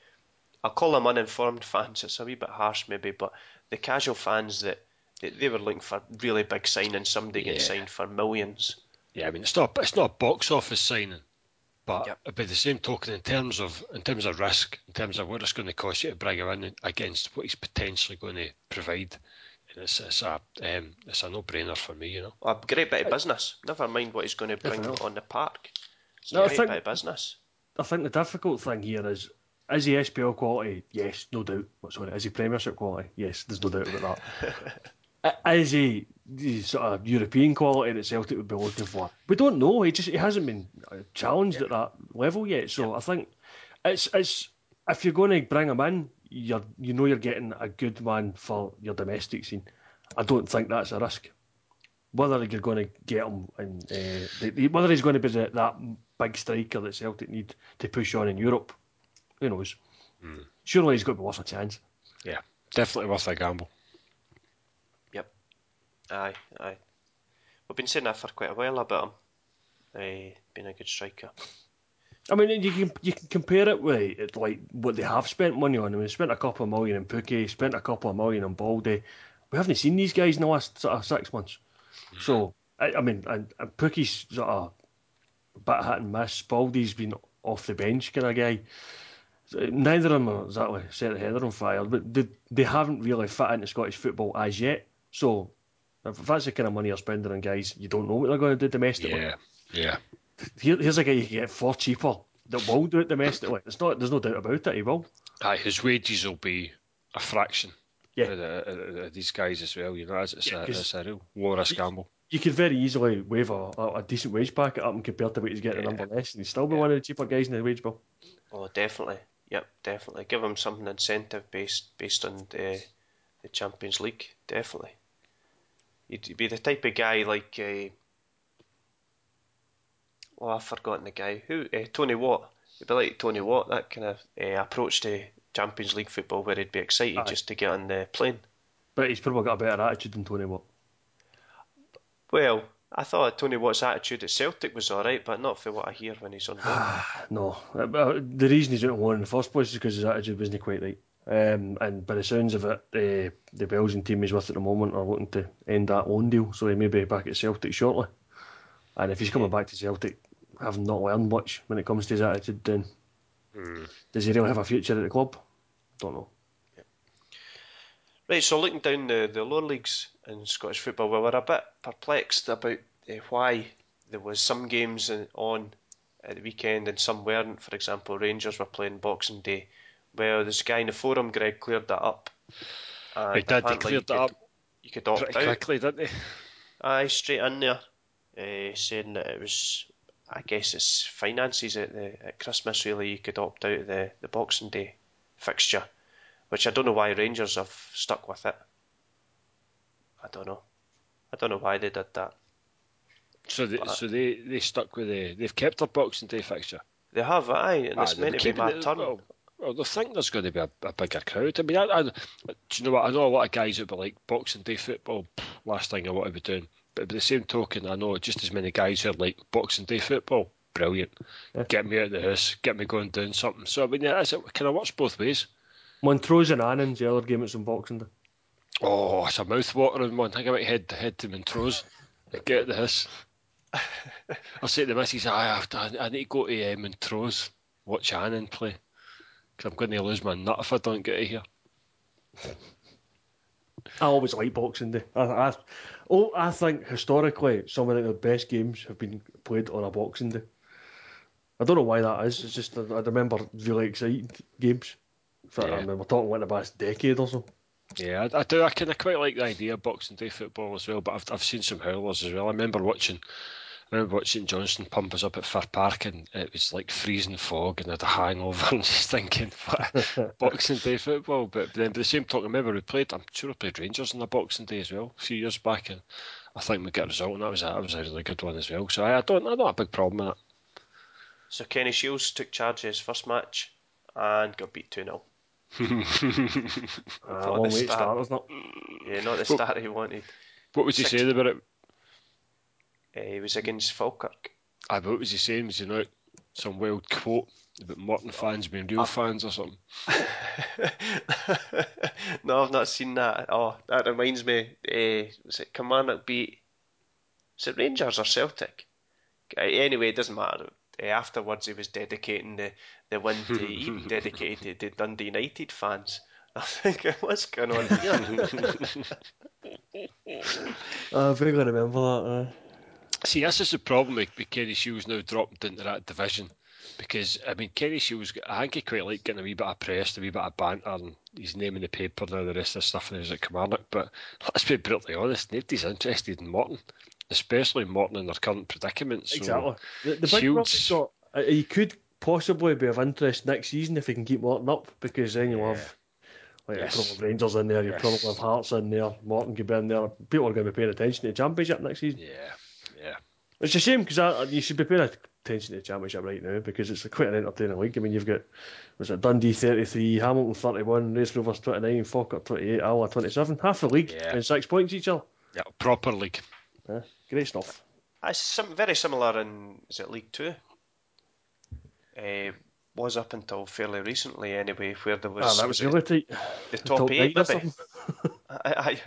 I'll call them uninformed fans. It's a wee bit harsh maybe, but the casual fans that they, they were looking for really big signings. Somebody Yeah. signed for millions. Yeah, I mean it's not it's not a box office signing, but Yep. by the same token, in terms of in terms of risk, in terms of what it's going to cost you to bring him in against what he's potentially going to provide, it's it's a um, it's a no brainer for me. You know. A great bit of business. Never mind what he's going to bring Definitely. on the park. It's No, a I great think- bit of business. I think the difficult thing here is is he SPL quality? Yes, no doubt. What sorry, is he Premiership quality? Yes, there's no doubt about that. is he the sort of European quality that Celtic would be looking for? We don't know. He just he hasn't been uh, challenged at that level yet. So I think it's it's if you're going to bring him in, you're you know you're getting a good man for your domestic scene. I don't think that's a risk. Whether you're going to get him and uh, the, the- whether he's going to be the, that big striker that Celtic need to push on in Europe, who knows? Surely he's got to be worth a chance. Yeah, definitely worth a gamble. Yep. Aye, aye. We've been saying that for quite a while about him. Uh, being a good striker. I mean, you can you can compare it with it, like what they have spent money on. I mean, they spent a couple of million on Pukki, spent a couple of million on Baldé. We haven't seen these guys in the last sort of six months. Mm. So I, I mean, and, and Pukki's sort of a bit hit and miss. Baldé's been off the bench kind of guy. So neither of them are exactly set the header on fire, but they, they haven't really fit into Scottish football as yet. So if that's the kind of money you're spending on guys, you don't know what they're going to do domestically. Yeah, yeah. Here, here's a guy you can get for cheaper that will do it domestically. It's not. There's no doubt about it. He will. Aye, his wages will be a fraction Yeah. of, the, of- of these guys as well. You know, it's, it's, Yeah, a, 'cause- it's a real low risk gamble. You could very easily wave a, a, a decent wage packet up and compared to what he's getting Yeah. in Inverness, and he'd still be Yeah. one of the cheaper guys in the wage bill. Oh, definitely. Yep, definitely. Give him something incentive based based on the the Champions League. Definitely. He'd be the type of guy like. Uh, oh, I've forgotten the guy. Who? Uh, Tony Watt. You'd be like Tony Watt. That kind of uh, approach to Champions League football, where he'd be excited Aye. just to get on the plane. But he's probably got a better attitude than Tony Watt. Well, I thought Tony Watt's attitude at Celtic was all right, but not for what I hear when he's on loan. No, Uh, the reason he's on loan in the first place is because his attitude wasn't quite right. Um, and by the sounds of it, uh, the Belgian team he's with at the moment are looking to end that loan deal, so he may be back at Celtic shortly. And if he's coming back to Celtic, having not learned much when it comes to his attitude, then does he really have a future at the club? Don't know. Right, so looking down the, the lower leagues in Scottish football, we were a bit perplexed about uh, why there was some games in- on at the weekend and some weren't. For example, Rangers were playing Boxing Day. Well, there's a guy in the forum, Greg, cleared that up. And He did, he cleared that up You could opt pretty out. quickly, didn't he? Aye, straight in there, uh, saying that it was, I guess it's finances at the at Christmas. Really, you could opt out of the the Boxing Day fixture, which I don't know why Rangers have stuck with it. I don't know. I don't know why they did that. So, they, But- so they, they stuck with the. They've kept their Boxing Day fixture. They have, aye, and it's Aye, meant they're to be my it- turn. Well, well, they think there's going to be a, a bigger crowd. I mean, I, I, do you know what? I know a lot of guys who'd be like Boxing Day football. Last thing I want to be doing. But by the same token, I know just as many guys who are like Boxing Day football. Brilliant. Get me out of the house. Get me going doing something. So I mean, yeah, it kind of works both ways. Montrose and Annan's the other game at St Boxing Day. Oh, it's a mouth-watering one. I think I might head head to Montrose. Get out of the house. I'll say to the missus, I have to, I need to go to uh, Montrose, watch Annan play. Because I'm going to lose my nut if I don't get out here. I always like Boxing Day. I, I, oh, I think historically some of the best games have been played on a Boxing Day. I don't know why that is. It's just I, remember really exciting games. For, Yeah. I mean, we're talking like the past decade or so. Yeah, I, I do. I kind of quite like the idea of Boxing Day football as well. But I've I've seen some howlers as well. I remember watching, I remember watching Johnston pump us up at Fir Park, and it was like freezing fog, and I had a hangover, and just thinking, what, Boxing Day football. But then, by the same talk, I remember we played. I'm sure I played Rangers on the Boxing Day as well a few years back, and I think we got a result, and that was a, that was a really good one as well. So I, I don't, I don't have a big problem with it. So Kenny Shiels took charge of his first match and got beat 2 0. Uh, a long way to start, isn't? Yeah, not the start he wanted. What was he Six. saying about it? Uh, he was against Falkirk. I what was he saying? Was he not some wild quote about Morton fans being real fans or something? no, I've not seen that. Oh, that reminds me. Uh, was it Kilmarnock beat? Was it Rangers or Celtic? Uh, anyway, it doesn't matter. Uh, afterwards, he was dedicating the, the win to even dedicated to Dundee United fans. I think what's going on here? I vaguely remember that. Uh. See, this is the problem with, with Kenny Shiels now dropped into that division. because I mean Kenny Shiels, I think he quite like getting a wee bit of press, a wee bit of banter, and he's naming the paper all the rest of the stuff. And he was at Kilmarnock, but let's be brutally honest, nobody's interested in Morton, especially Morton in their current predicament. So Exactly. The, the big Shiels- problem he's got, uh, he could possibly be of interest next season if he can keep Morton up because then you'll have like Yes. you'll probably Rangers in there, you'll Yes. probably have Hearts in there, Morton could be in there. People are going to be paying attention to the Championship next season. yeah, yeah. It's a shame because you should be paying attention to the Championship right now because it's quite an entertaining league. I mean, you've got was it Dundee 33, Hamilton 31, Raith Rovers 29, Falkirk 28, Alloa 27. Half the league Yeah. in six points each other. Yeah, proper league. Yeah, great stuff. It's sim- very similar in is it League Two? Uh, was up until fairly recently anyway, where there was, Ah, that was was it really tight. the top, nine eight. or Maybe. I, I,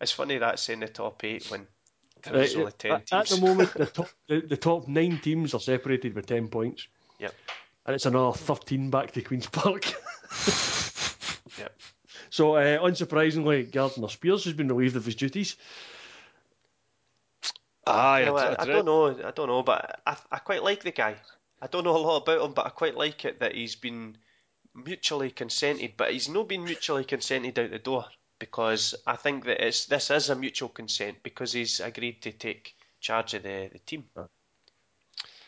it's funny that saying the top eight when there was only ten at, at the moment, the top the, the top nine teams are separated by ten points. Yep. And it's another thirteen back to Queens Park. Yep. So, uh, unsurprisingly, Gardner Speirs has been relieved of his duties. Aye, Well, I, I, I don't know. I don't know, but I, I quite like the guy. I don't know a lot about him, but I quite like it that he's been mutually consented. But he's not been mutually consented out the door because I think that it's this is a mutual consent because he's agreed to take charge of the, the team for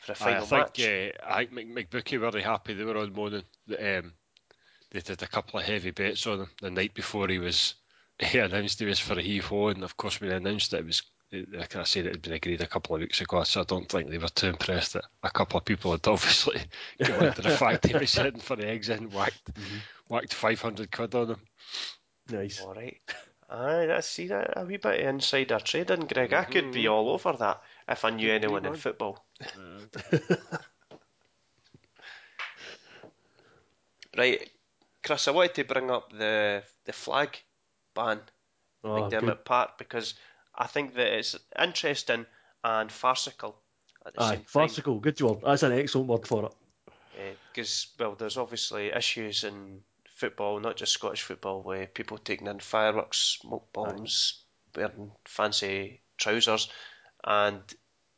a final I think match. uh, I think Mc- McBookie were very happy. They were on moaning that um, they did a couple of heavy bets on him the night before he was he announced he was for a heave ho, and of course when he announced it, it was like I said, it had been agreed a couple of weeks ago. So I don't think they were too impressed that a couple of people had obviously got into the fact he was heading for the exit and whacked whacked five hundred quid on him. Nice. All right. Aye, that's see that a wee bit of insider trading, Greg. I could be mm-hmm. all over that if I knew anyone in man. football. Mm-hmm. right, Chris, I wanted to bring up the the flag ban ah, Oh, McDiarmid good. Park because I think that it's interesting and farcical at the Aye, same time. farcical. Good word. That's an excellent word for it. Eh, because well, there's obviously issues in football, not just Scottish football, where people taking in fireworks, smoke bombs, wearing fancy trousers, and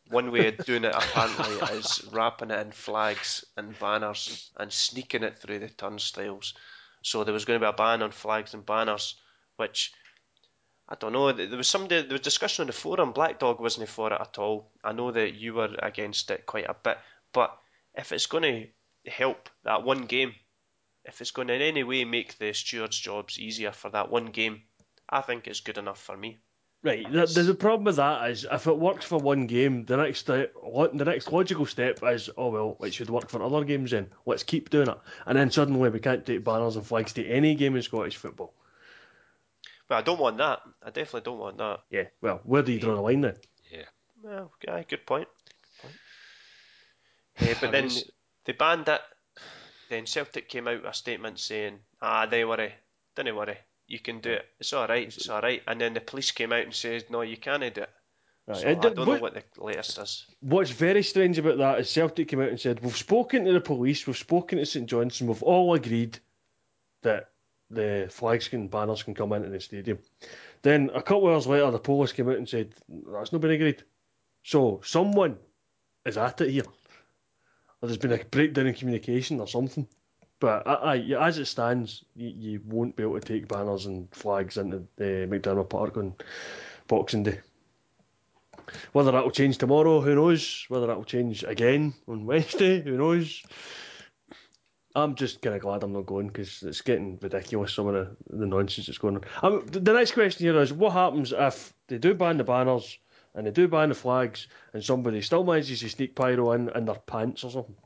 one way of doing it apparently is wrapping it in flags and banners and sneaking it through the turnstiles. So there was going to be a ban on flags and banners, which I don't know. There was somebody there was discussion on the forum. Black Dog wasn't for it at all. I know that you were against it quite a bit, but if it's going to help that one game, if it's going to in any way make the stewards' jobs easier for that one game, I think it's good enough for me. Right. The, the, the problem with that is if it works for one game, the next uh, the next logical step is oh well, it should work for other games. Then let's keep doing it, and then suddenly we can't take banners and flags to any game in Scottish football. But I don't want that. I definitely don't want that. Yeah. Well, where do you draw the line then? Yeah. Well, aye, good point. Good point. Eh, but then was- they banned it. Then Celtic came out with a statement saying, "Ah, don't worry, don't worry, you can do it. It's all right, it's all right." And then the police came out and said, "No, you can't do it." Right. So I don't know what- what the latest is. What's very strange about that is Celtic came out and said, We've spoken to the police, we've spoken to St Johnstone, we've all agreed that the flags and banners can come into the stadium. Then a couple of hours later, the police came out and said, That's not been agreed. So someone is at it here. There's been a breakdown in communication or something. But uh, aye, yeah, as it stands, you, you won't be able to take banners and flags into the McDiarmid Park on Boxing Day. Whether that will change tomorrow, who knows? Whether that will change again on Wednesday, who knows? I'm just kind of glad I'm not going because it's getting ridiculous, some of the, the nonsense that's going on. Um, the next question here is what happens if they do ban the banners and they do ban the flags and somebody still manages to sneak pyro in, in their pants or something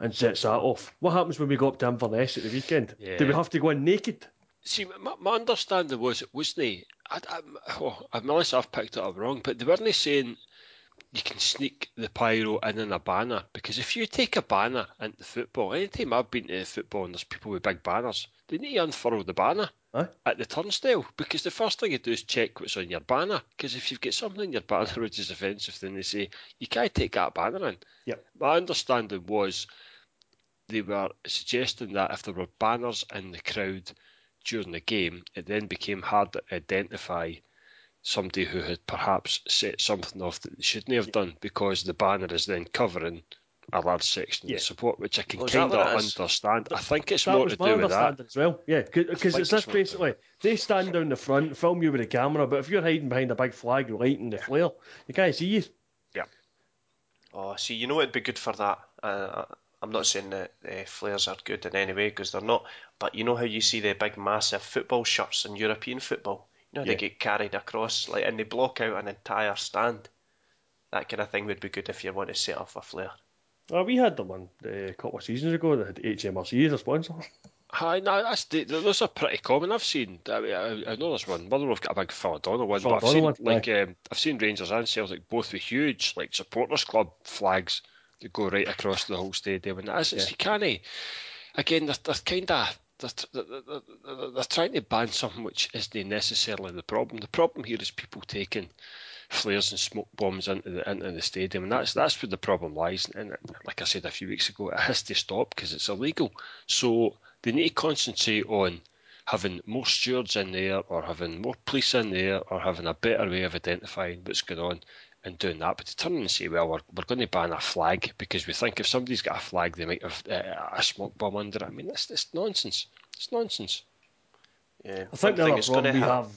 and sets that off? What happens when we go up to Inverness at the weekend? Do we have to go in naked? See, my, my understanding was it wasn't. I, I, oh, unless I've picked it up wrong, but they weren't saying you can sneak the pyro in in a banner because if you take a banner into football, anytime I've been to football and there's people with big banners, they need to unfurl the banner Aye. at the turnstile because the first thing you do is check what's on your banner because if you've got something in your banner which is offensive, then they say you can't take that banner in. Yep. My understanding was they were suggesting that if there were banners in the crowd during the game, it then became hard to identify somebody who had perhaps set something off that they shouldn't have done because the banner is then covering a large section Yeah. of support, which I can is that kind of understand. I think it's that more was to my do with that. understanding as well. Yeah, because it's this it's more to do basically. They stand down the front, film you with a camera, but if you're hiding behind a big flag lighting the flare, you can't see you. Yeah. Oh, see, you know it'd be good for that. Uh, I'm not saying that uh, flares are good in any way because they're not. But you know how you see the big, massive football shirts in European football. You know Yeah. they get carried across, like, and they block out an entire stand. That kind of thing would be good if you want to set off a flare. Oh, we had them one uh, a couple of seasons ago that had HMRC as a sponsor. Hi, no, that's the, those are pretty common. I've seen. I, mean, I, I know there's one. Motherwell have got a big Philadelphia one, but I've seen one, like um, I've seen Rangers and Celtic both with huge like supporters club flags that go right across the whole stadium, and that's it's you can't. Again, they're, they're kind of. They're, they're, they're, they're trying to ban something which isn't necessarily the problem. The problem here is people taking flares and smoke bombs into the into the stadium, and that's that's where the problem lies. And like I said a few weeks ago, it has to stop because it's illegal. So they need to concentrate on having more stewards in there, or having more police in there, or having a better way of identifying what's going on and doing that. But to turn and say, well, we're, we're going to ban a flag because we think if somebody's got a flag, they might have uh, a smoke bomb under it. I mean, that's, that's nonsense. It's nonsense. Yeah, I think the other problem we have.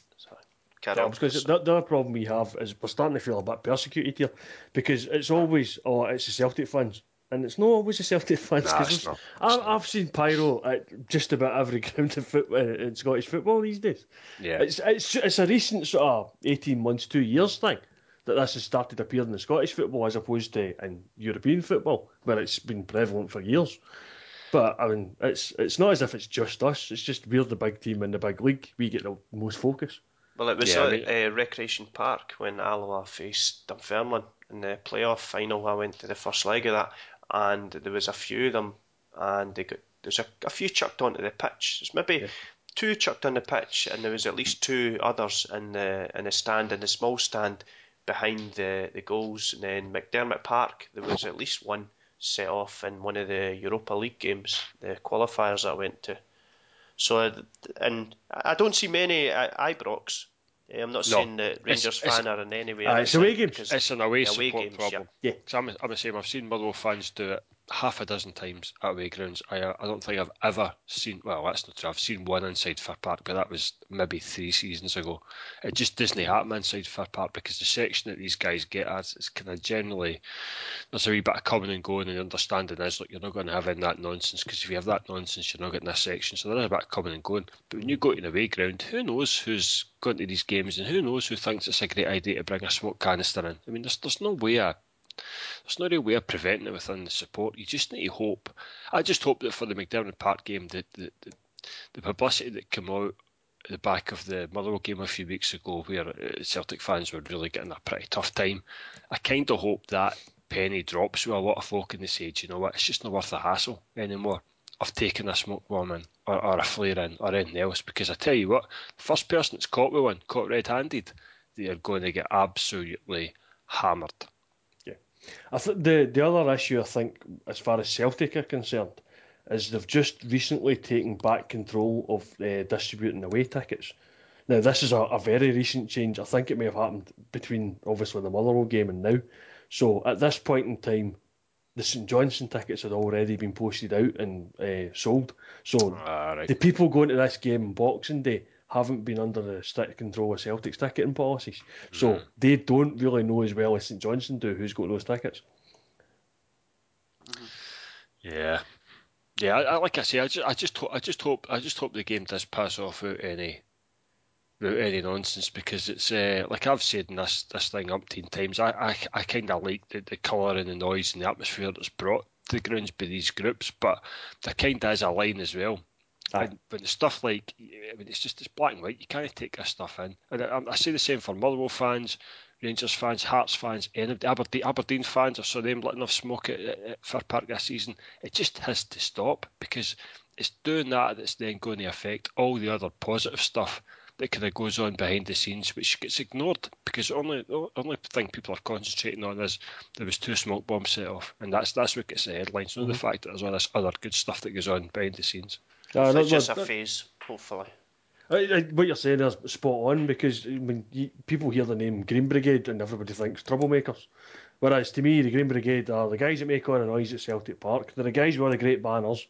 Carry Yeah, on. going the, the other problem we have is we're starting to feel a bit persecuted here because it's always, oh, it's the Celtic fans. And it's not always the Celtic fans. Nah, it's not. It's I, I've seen pyro at just about every ground of foot, uh, in Scottish football these days. Yeah. It's, it's, it's a recent sort of 18 months, two years thing that this has started appearing in Scottish football as opposed to in European football, where it's been prevalent for years. But I mean, it's it's not as if it's just us. It's just we're the big team in the big league. We get the most focus. Well, it was Yeah, I at mean- uh, Recreation Park when Alloa faced Dunfermline in the playoff final. I went to the first leg of that, and there was a few of them, and they got there's a, a few chucked onto the pitch. There's maybe two chucked on the pitch, and there was at least two others in the in the stand in the small stand behind the the goals. And then McDiarmid Park, there was at least one set off in one of the Europa League games, the qualifiers that I went to. So, uh, and I don't see many at Ibrox. Eh, I'm not No. saying that Rangers it's- fan are in any way. Aye, it's innocent away games. It's an away away support games, problem. yeah. 'Cause I'm, I'm the same. I've seen Motherwell fans do it half a dozen times at away grounds. I uh, I don't think I've ever seen. Well, that's not true. I've seen one inside Fir Park, but that was maybe three seasons ago. It just doesn't happen inside Fir Park because the section that these guys get at is kind of generally there's a wee bit of coming and going, and understanding is like you're not going to have in that nonsense because if you have that nonsense, you're not getting this section. So there is a bit of coming and going. But when you go to an away ground, who knows who's going to these games and who knows who thinks it's a great idea to bring a smoke canister in? I mean, there's there's no way of there's no real way of preventing it within the support. You just need to hope. I just hope that for the McDiarmid Park game, the the, the, the publicity that came out at the back of the Motherwell game a few weeks ago, where uh, Celtic fans were really getting a pretty tough time, I kind of hope that penny drops with a lot of folk and they say, "Do you know what, it's just not worth the hassle anymore of taking a smoke bomb in or, or a flare in or anything else. Because I tell you what, the first person that's caught with one, caught red handed, they are going to get absolutely hammered. I th- the the other issue I think, as far as Celtic are concerned, is they've just recently taken back control of uh, distributing away tickets. Now this is a, a very recent change. I think it may have happened between obviously the Motherwell game and now. So at this point in time, the St Johnstone tickets had already been posted out and uh, sold. So Ah, right. the people going to this game on Boxing Day haven't been under the strict control of Celtic's ticketing policies. So they don't really know as well as St Johnstone do who's got those tickets. Yeah, yeah. I, I, like I say, I just, I just hope, I just hope, I just hope the game does pass off without any, without any nonsense because it's uh, like I've said in this this thing umpteen times. I, I, I kind of like the, the colour and the noise and the atmosphere that's brought to the grounds by these groups, but there kind of is a line as well. And when the stuff like, I mean, it's just it's black and white. You can't take this stuff in. And I, I say the same for Motherwell fans, Rangers fans, Hearts fans, any Aberdeen, Aberdeen fans. I saw them letting off smoke at, at, at Fir Park this season. It just has to stop because it's doing that that's then going to affect all the other positive stuff that kind of goes on behind the scenes, which gets ignored because the only the only thing people are concentrating on is there was two smoke bombs set off, and that's that's what gets the headlines. Not the mm-hmm. fact that there's all this other good stuff that goes on behind the scenes. Uh, it's that- just a phase, hopefully. I, I, what you're saying is spot on because when you, people hear the name Green Brigade and everybody thinks troublemakers, Whereas to me, the Green Brigade are the guys that make all the noise at Celtic Park. They're the guys with all the great banners.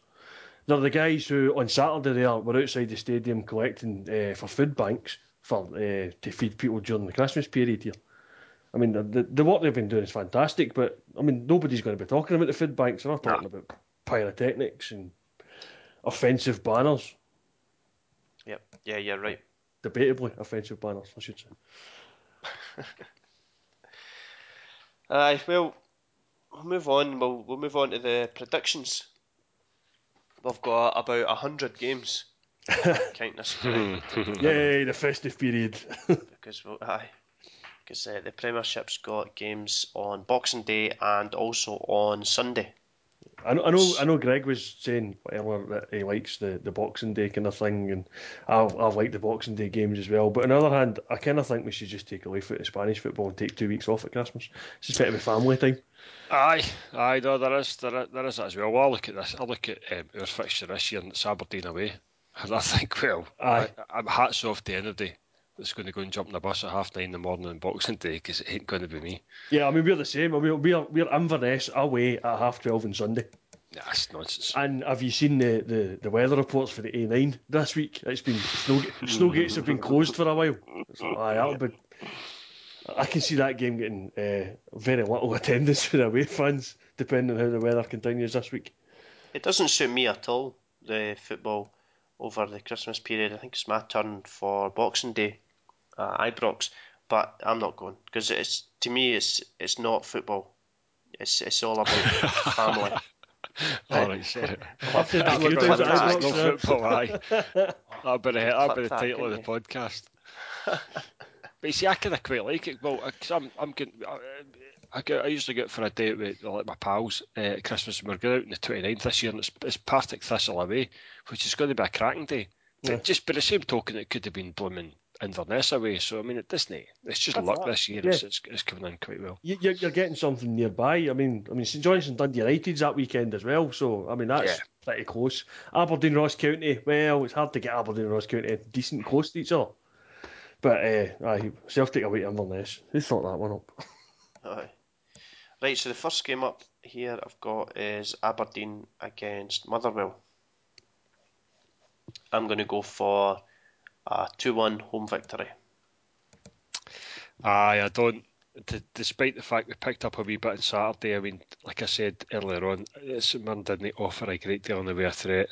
They're the guys who on Saturday they are, were outside the stadium collecting uh, for food banks for uh, to feed people during the Christmas period here. I mean, the, the, the work they've been doing is fantastic, but I mean, nobody's going to be talking about the food banks. They're not talking about pyrotechnics and offensive banners. Yep. Yeah, you're right. Debatably offensive banners, I should say. Aye, well, we'll move on. We'll, we'll move on to the predictions. We've got about a hundred games. counting us correct, Yay, the festive period. because we'll, aye, because uh, the Premiership's got games on Boxing Day and also on Sunday. I know, I know, I know. Greg was saying earlier that he likes the, the Boxing Day kind of thing, and I've I've liked the Boxing Day games as well. But on the other hand, I kind of think we should just take a leaf out of Spanish football and take two weeks off at Christmas. It's just better with family time. Aye, aye, no, there is, there is, there is that as well. Well, I look at this, I look at um, our fixture this year and it's Aberdeen away, and I think, well, Aye. I, I'm hats off to anybody that's going to go and jump on the bus at half nine in the morning on Boxing Day because it ain't going to be me. Yeah, I mean we're the same. I mean we're we're Inverness away at half twelve on Sunday. That's nonsense. And have you seen the, the, the weather reports for the A9 this week? It's been snow, snow gates have been closed for a while. So, aye, that'll be, I can see that game getting uh, very little attendance for the away fans, depending on how the weather continues this week. It doesn't suit me at all, the football over the Christmas period. I think it's my turn for Boxing Day at Ibrox, but I'm not going because it's to me it's it's not football. It's it's all about family. All right, sorry. I've said that You one could time clip at that. Ibrox, no yeah. football, aye. That'll be the, that'll be the Clip that, title of the couldn't podcast. but you see, I kind of quite like it. Well, because I'm, I'm getting, I, I, go, I usually get for a date with like my pals uh, at Christmas, and we're going out on the 29th this year, and it's, it's Partick Thistle away, which is going to be a cracking day. Yeah. Just by the same token, it could have been blooming Inverness away. So I mean, at Disney, it's just That's luck that. this year. Yeah. It's, it's, it's coming in quite well. You, you're, you're getting something nearby. I mean, I mean St Johnstone Dundee United's that weekend as well. So I mean that's Yeah. pretty close. Aberdeen Ross County. Well, it's hard to get Aberdeen and Ross County decent close to each other. But uh, aye, Celtic away to Inverness. Who thought that one up? Aye. Right, so the first game up here I've got is Aberdeen against Motherwell. I'm going to go for a 2 1 home victory. Aye, I don't. D- despite the fact we picked up a wee bit on Saturday, I mean, like I said earlier on, St Mirren didn't offer a great deal in the way of threat.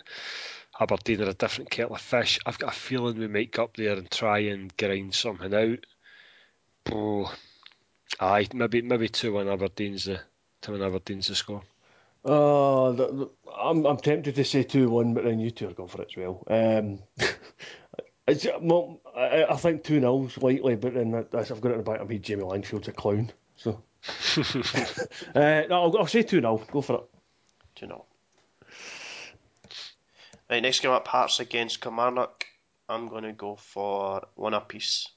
Aberdeen are a different kettle of fish. I've got a feeling we might go up there and try and grind something out. Oh, aye, maybe maybe two one Aberdeen's the two one Aberdeen's the score. Uh, the, the, I'm I'm tempted to say two one, but then you two are going for it as well. Um, it's, well, I, I think two 0 likely, but then that, I've got it in the back of me. Jamie Langfield's a clown, so uh, no, I'll, I'll say two 0 Go for it. 2 0. Right, next game up Hearts against Kilmarnock. I'm going to go for one apiece.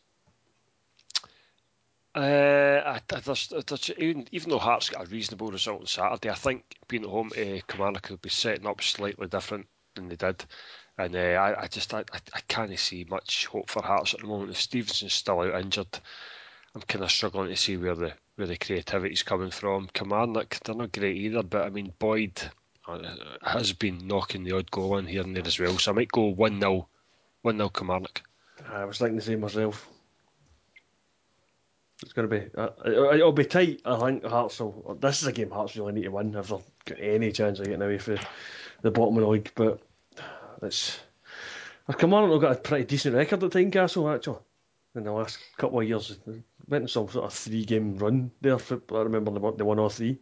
Uh, I, I, there's, there's, even, even though Hearts got a reasonable result on Saturday, I think being at home to Kilmarnock will be setting up slightly different than they did. And uh, I, I just I, I, can't see much hope for Hearts at the moment. If Stevenson's still out injured, I'm kind of struggling to see where the where the creativity's coming from. Kilmarnock, they're not great either, but I mean Boyd uh, has been knocking the odd goal in here and there as well. So I might go one 0 one 0 Kilmarnock. I was thinking the same myself. It's going to be. Uh, it- it'll be tight. I think Hearts will. This is a game Hearts really need to win if they've got any chance of getting away from the bottom of the league. But it's. Come on, they've got a pretty decent record at Tynecastle actually. In the last couple of years, They went on some sort of three-game run there. For, I remember they won, they won all three.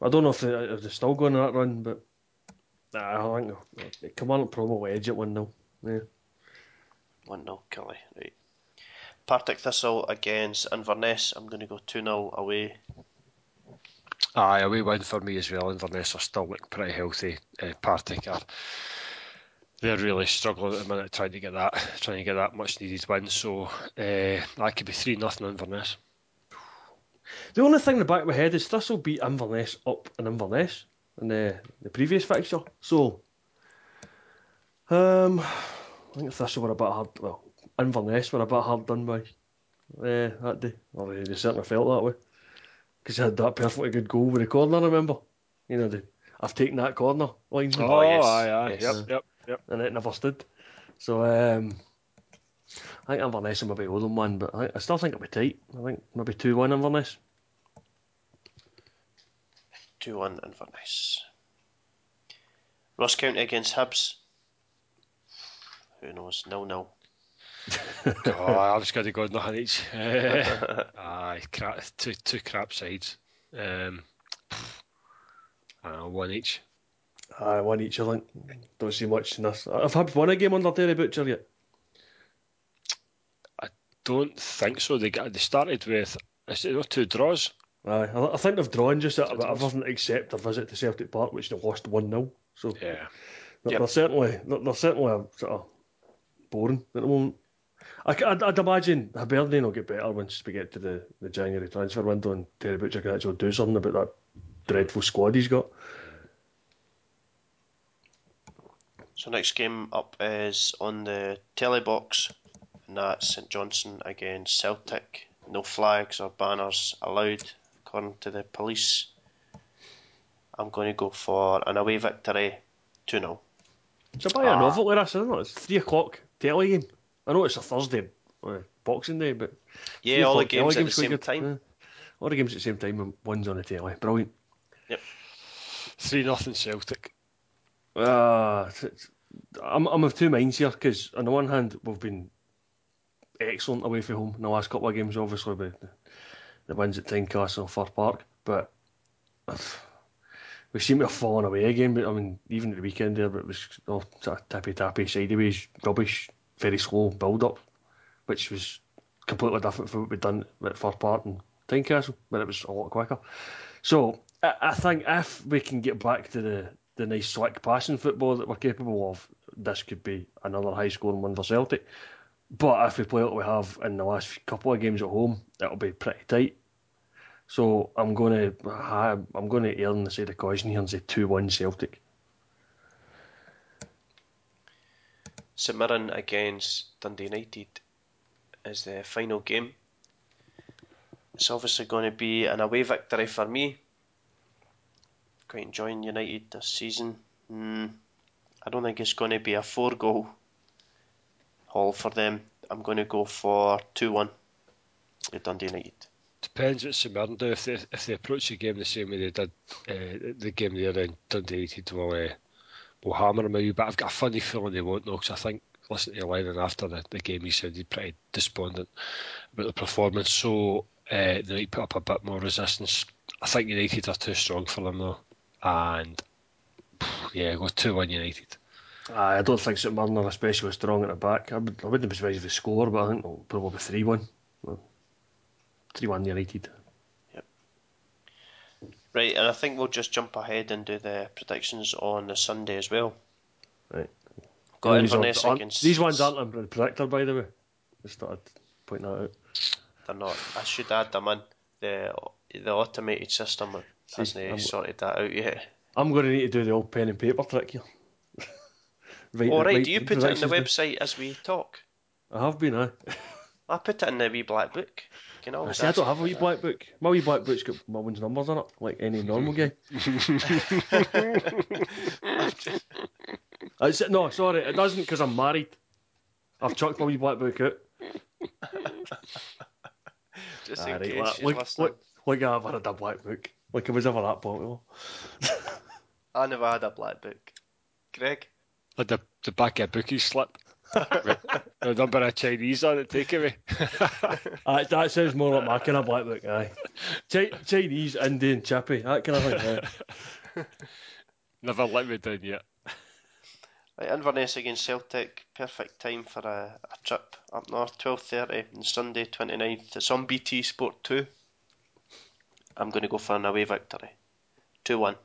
I don't know if, they, if they're still going on that run, but nah, I think come on, probably edge it one 0 Yeah. 1 0 Killie. Right. Partick Thistle against Inverness. I'm going to go 2 0 away. Aye, a wee win for me as well. Inverness are still looking pretty healthy. Uh, Partick are they're really struggling at the minute trying to get that trying to get that much needed win. So uh, that could be three nothing Inverness. The only thing in the back of my head is Thistle beat Inverness up in Inverness in the, the previous fixture. So, um, I think Thistle were a bit hard. Well, Inverness were a bit hard done by uh, that day. Or they, they certainly felt that way. because I had that perfectly good goal with the corner. Remember, you know, the, I've taken that corner line, Oh, yes, aye, aye. yes. Yep, yep, yep. and it never stood. So um, I think Inverness will maybe Oldham one, but I, I still think it'll be tight. I think maybe two one Inverness. 2 1 Inverness. Ross County against Hibs. Who knows? No, no. oh, I was going to go nothing each. aye, crap, two two crap sides. Um, I don't know, one each. Aye, one each. I think. Don't see much in this. I've had won a game under Terry Butcher yet. I don't think so. They got they started with is it two draws? Aye, I, I think they've drawn just out of everything except a visit to Celtic Park, which they lost one 0 So Yeah. they're, Yep. they're certainly they're, they're certainly sort of boring at the moment. I, I'd, I'd imagine Hibernian will get better once we get to the, the January transfer window and Terry Butcher can actually do something about that dreadful squad he's got. So next game up is on the telly box, and that's St Johnstone against Celtic. No flags or banners allowed, according to the police. I'm going to go for an away victory, 2 0. It's a buy a novel with us, isn't it? It's three o'clock telly game. I know it's a Thursday, uh, Boxing Day, but Yeah, all the games at the game's quite same good. time. Yeah. All the games at the same time, and one's on the telly. Brilliant. Yep. Three nothing Celtic. Uh, I'm, I'm of two minds here because, on the one hand, we've been excellent away from home in the last couple of games, obviously, with the, the wins at Tynecastle and Fir Park, but we seem to have fallen away again. But I mean, even at the weekend there, but it was all sort of tappy tappy, sideways, rubbish, very slow build up, which was completely different from what we'd done at Fir Park and Tynecastle, but it was a lot quicker. So I, I think if we can get back to the, the nice slick passing football that we're capable of, this could be another high scoring one for Celtic. But if we play what we have in the last couple of games at home, it'll be pretty tight. So I'm going to I'm going to err on the side of caution here and say two one Celtic. Mirren against Dundee United is the final game. It's obviously going to be an away victory for me. Quite enjoying United this season. Mm, I don't think it's going to be a four goal haul for them. I'm going to go for 2 1 with Dundee United. Depends what St Mirren do. If they if they approach the game the same way they did uh, the game the other end, Dundee United will uh, will hammer them a wee bit. I've got a funny feeling they won't though, because I think listening to Lennon after the, the game, he sounded pretty despondent about the performance. So uh, they might put up a bit more resistance. I think United are too strong for them though, and yeah, go two one United. Aye, I don't think St Mirren are especially strong at the back. I, would, I wouldn't be surprised if they score, but I think it'll probably be three one. Three one United. Yep. Right, and I think we'll just jump ahead and do the predictions on the Sunday as well. Right. Got these, Inverness ones aren't, against. these ones aren't in the predictor, by the way. Just started pointing that out. They're not. I should add them in. The the automated system hasn't I'm- sorted that out yet. I'm going to need to do the old pen and paper trick here. right, All right, right, do you put it on the website as we talk? I have been, aye. I put it in the wee black book. You can I see, I don't have a wee for black book. My wee black book's got my one's numbers on it, like any normal guy. No, sorry, it doesn't because I'm married. I've chucked my wee black book out. that. Just in right, case like, she's like, listening. like, like I've had a black book. Like I was ever that popular. I never had a black book. Greg? Like the the back of a bookie slip. with a number of Chinese on it, take away. Ah, that sounds more like my kind of black book, aye. Chi- Chinese, Indian, chippy, that kind of thing. aye. Never let me down yet. Right, Inverness against Celtic. Perfect time for a, a trip up north. 12.30 on Sunday 29th. It's on BT Sport 2. I'm going to go for an away victory. 2-1.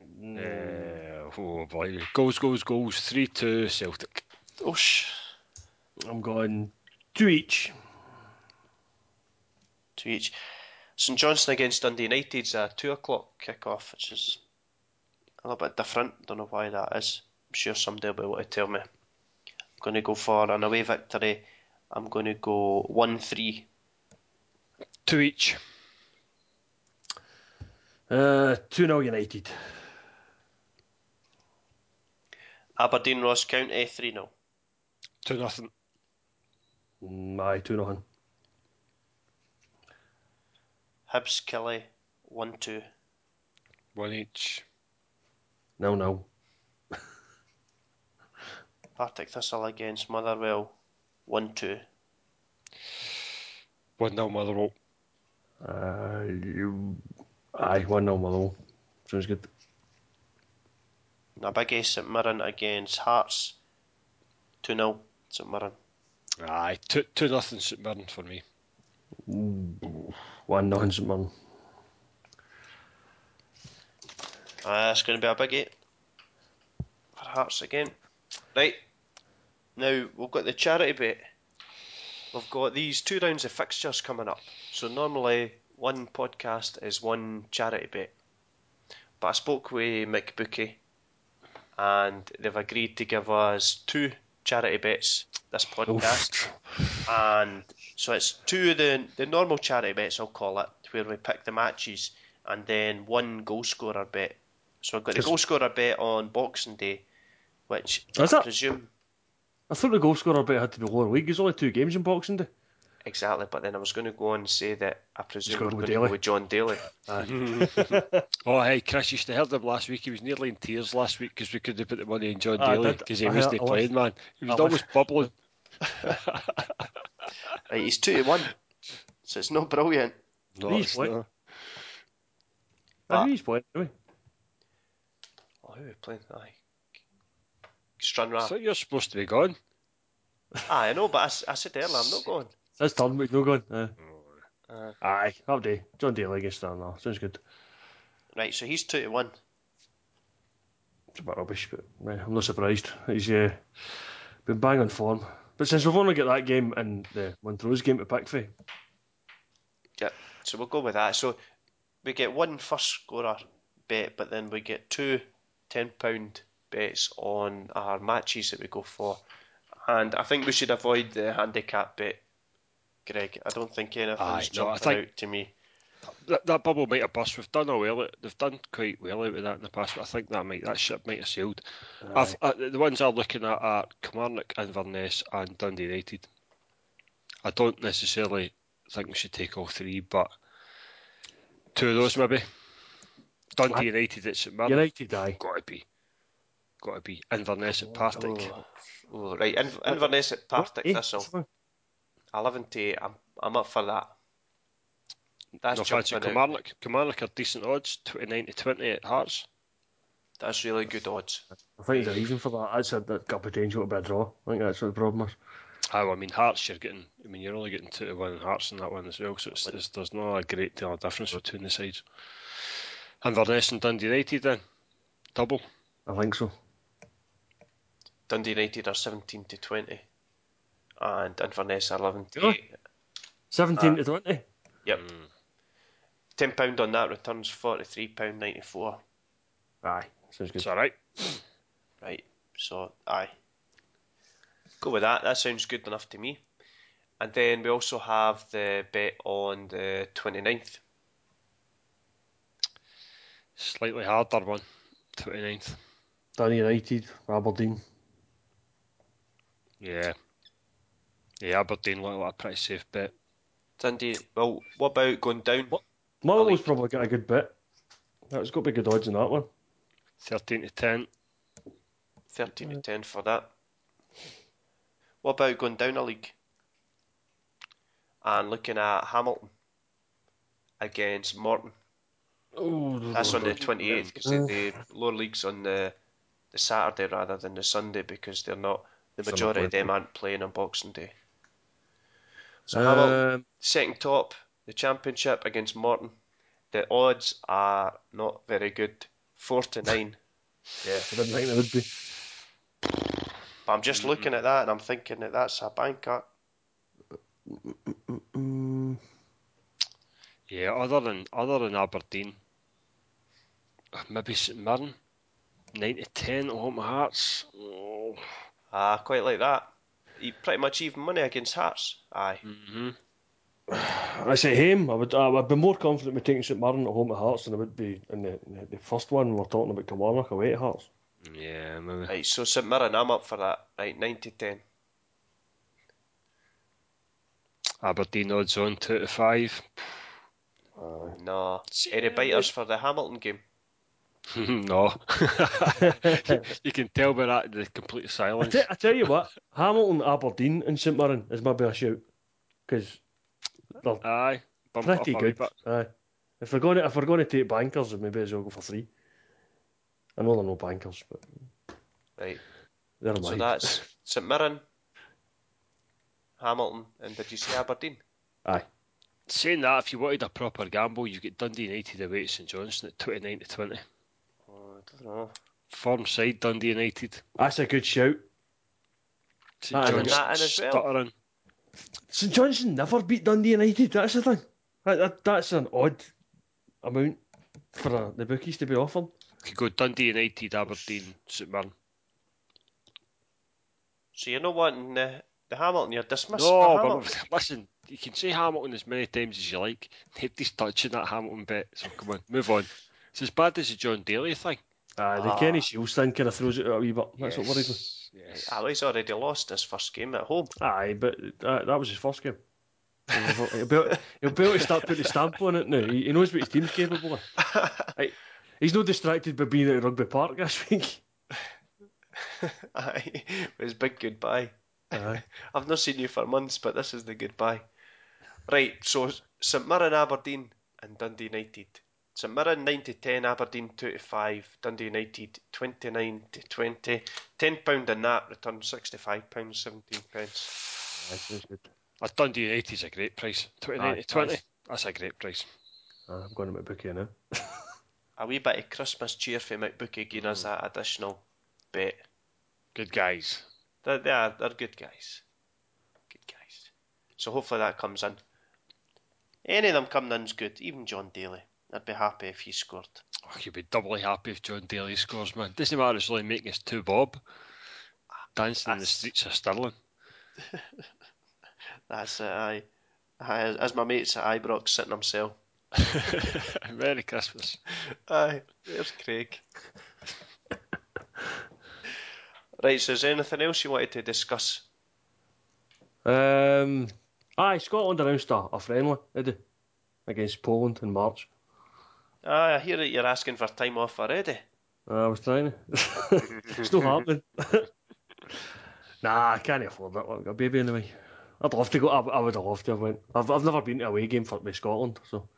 Uh, oh boy, goals, goals, goals. Three two Celtic. Oosh. I'm going two each. Two each. St Johnstone against Dundee United's a 2 o'clock kick-off, which is a little bit different. Don't know why that is. I'm sure somebody will be able to tell me. I'm going to go for an away victory. I'm going to go 1-3. Two each. Uh, 2 0 United. Aberdeen Ross County 3 0. Two nothing. Mm, aye, 2 0. Hibs Killie 1 2. One each. No, no. Partick Thistle against Motherwell 1 2. One nil Motherwell. Uh, you... Aye, 1 0 Motherwell. Sounds good. Nabiggy St Mirren against Hearts 2 0. St Mirren. Aye, two two nothing St Mirren for me. 1 0 St Mirren. Uh, it's going to be a biggie for Hearts again. Right. Now, we've got the charity bit. We've got these two rounds of fixtures coming up. So, normally, one podcast is one charity bit. But I spoke with McBookie, and they've agreed to give us two charity bets this podcast. and so it's two of the, the normal charity bets, I'll call it, where we pick the matches, and then one goal scorer bet. So I've got the goal scorer bet on Boxing Day, which Is I it? presume I thought the goal scorer bet had to be lower league. There's only two games in Boxing Day. Exactly, but then I was going to go on and say that I presume we're going go to go with Jon Daly. Oh, hey, Chris used to heard him last week. He was nearly in tears last week because we couldn't have put the money in Jon I Daly because he I wasn't heard- playing, man. He was I almost bubbling. Right, he's two to one, so it's not brilliant. No, He's it's what? not. But- Aye, he's playing anyway. Oh, who are we playing? Aye. I Stranraer. thought you're supposed to be gone. Aye, I know, but I said earlier I'm not going. It's his turn, but no going. Uh, Uh, aye, that'll do. Jon Daly against Stranraer. Sounds good. right, so he's two to one. It's a bit rubbish, but I'm not surprised. He's uh, been bang on form. But since we've only got that game and the Montrose game to pick for, Yep. So we'll go with that. So we get one first scorer bet, but then we get two ten pound bets on our matches that we go for. And I think we should avoid the handicap bet, Greg. I don't think anything's Aye, no, I think- out to me. That, that bubble might have burst. We've done a well. They've done quite well out of that in the past, but I think that might that ship might have sailed. I've, uh, the ones I'm looking at are Kilmarnock, Inverness, and Dundee United. I don't necessarily think we should take all three, but two of those maybe. Dundee Aye. United at St Mirren. United, aye. Got to be. Got to be. Inverness at Partick. Oh, oh, right, Inv- Inverness at Partick Eh, Thistle. Something? Eleven to eight. I'm I'm up for that. That's No fancy jumping out. Kilmarnock. Kilmarnock are decent odds, 29 to 20 at Hearts. That's really good odds. I think there's a reason for that. That's a, that got potential to be a draw. I think that's what the problem is. Oh, I mean, Hearts, you're getting, I mean, you're only getting two to one in Hearts in that one as well, so it's, it's, there's not a great deal of difference between the sides. Inverness and Dundee United then, double. I think so. Dundee United are seventeen to twenty, and Inverness are eleven to Really? 17 Ah. to 20. Yep. Ten pound on that returns forty three pound ninety four. Aye, sounds good. It's all right. Right. So aye. Go with that. That sounds good enough to me. And then we also have the bet on the 29th. Slightly harder one, 29th. Dundee United, Aberdeen. Yeah. Yeah, Aberdeen look like a pretty safe bet. Dundee. Well, what about going down? Motherwell's like- probably got a good bit. That's got to be good odds in that one. 13 to 10. 13 to 10 for that. What about going down a league? And looking at Hamilton against Morton. Oh, That's on the 28th because the, the lower league's on the the Saturday rather than the Sunday because they're not the majority of them aren't playing on Boxing Day. So Hamilton Um, second top the championship against Morton. The odds are not very good, four to nine. yeah, I didn't think they would be. But I'm just looking at that and I'm thinking that that's a banker. Yeah, other than other than Aberdeen, maybe St Mirren, 9 to 10 at home at Hearts. Oh. Ah, quite like that. You pretty much even money against Hearts. Aye. hmm I say him. I would. I would be more confident with taking St Mirren at home at Hearts than I would be in the, the, the first one. We're talking about Kilmarnock away at Hearts. Yeah, maybe. Right, so St Mirren, I'm up for that. Right, 9 to 10. Aberdeen odds on two to five. Aye. No. Any biters for the Hamilton game? no. you can tell by that the complete silence. te- I tell you what, Hamilton, Aberdeen, and St Mirren is maybe a shout because they're Aye. Bump pretty up a wee good. Aye. If we're going to if we're going to take bankers, then maybe as well go for three. I know they're no bankers, but Right. they're So that's St Mirren, Hamilton, and did you say Aberdeen? Aye. Saying that, if you wanted a proper gamble, you get Dundee United away at St Johnstone at 29 to 20. I don't know. Form side, Dundee United. That's a good shout. St Aye, and that well. stuttering. St Johnstone never beat Dundee United. That's the thing. That, that, that's an odd amount for uh, the bookies to be offered. Could go Dundee United, Aberdeen, St Mirren. So you're not wanting the, the Hamilton, you're dismissed No, for but listen, you can say Hamilton as many times as you like. Nobody's touching that Hamilton bit. so come on, move on. It's as bad as the Jon Daly thing. Aye, the Ah. Kenny Shiels thing kind of throws it out a wee bit. That's what worries me. yes, yes. Ah, he's already lost his first game at home. Aye, but uh, that was his first game. he'll, be able, he'll be able to start putting a stamp on it now. He, he knows what his team's capable of. Aye, he's not distracted by being at Rugby Park this week. Aye, his big goodbye. Aye. I've not seen you for months, but this is the goodbye. Right, so St Mirren, Aberdeen, and Dundee United. St Mirren 9 to 10, Aberdeen 2 to 5, Dundee United 29 to 20. £10 in that, return £65, £17. Aye, sounds good. A Dundee United's a great price. 29 Aye, to 20. nice. That's a great price. Aye, I'm going to my bookie now. A wee bit of Christmas cheer for McBookie giving us mm. that additional bet. Good guys. They're, they're, they're good guys. Good guys. So hopefully that comes in. Any of them coming in's good, even Jon Daly. I'd be happy if he scored. Oh, you'd be doubly happy if Jon Daly scores, man. Doesn't matter, it's only making us two bob. Dancing in the streets of Stirling. That's it, aye. aye. As my mates at Ibrox sitting himself. Merry Christmas. Aye, there's Craig. right, so is there anything else you wanted to discuss? Um, aye, Scotland announced a, a friendly, did they? Against Poland in March. Aye, I hear that you're asking for time off already. I was trying to. it's not happening. nah, I can't afford that. I've got a baby anyway. I'd love to go. I, I would have loved to have went. I've, I've never been to a away game for with Scotland, so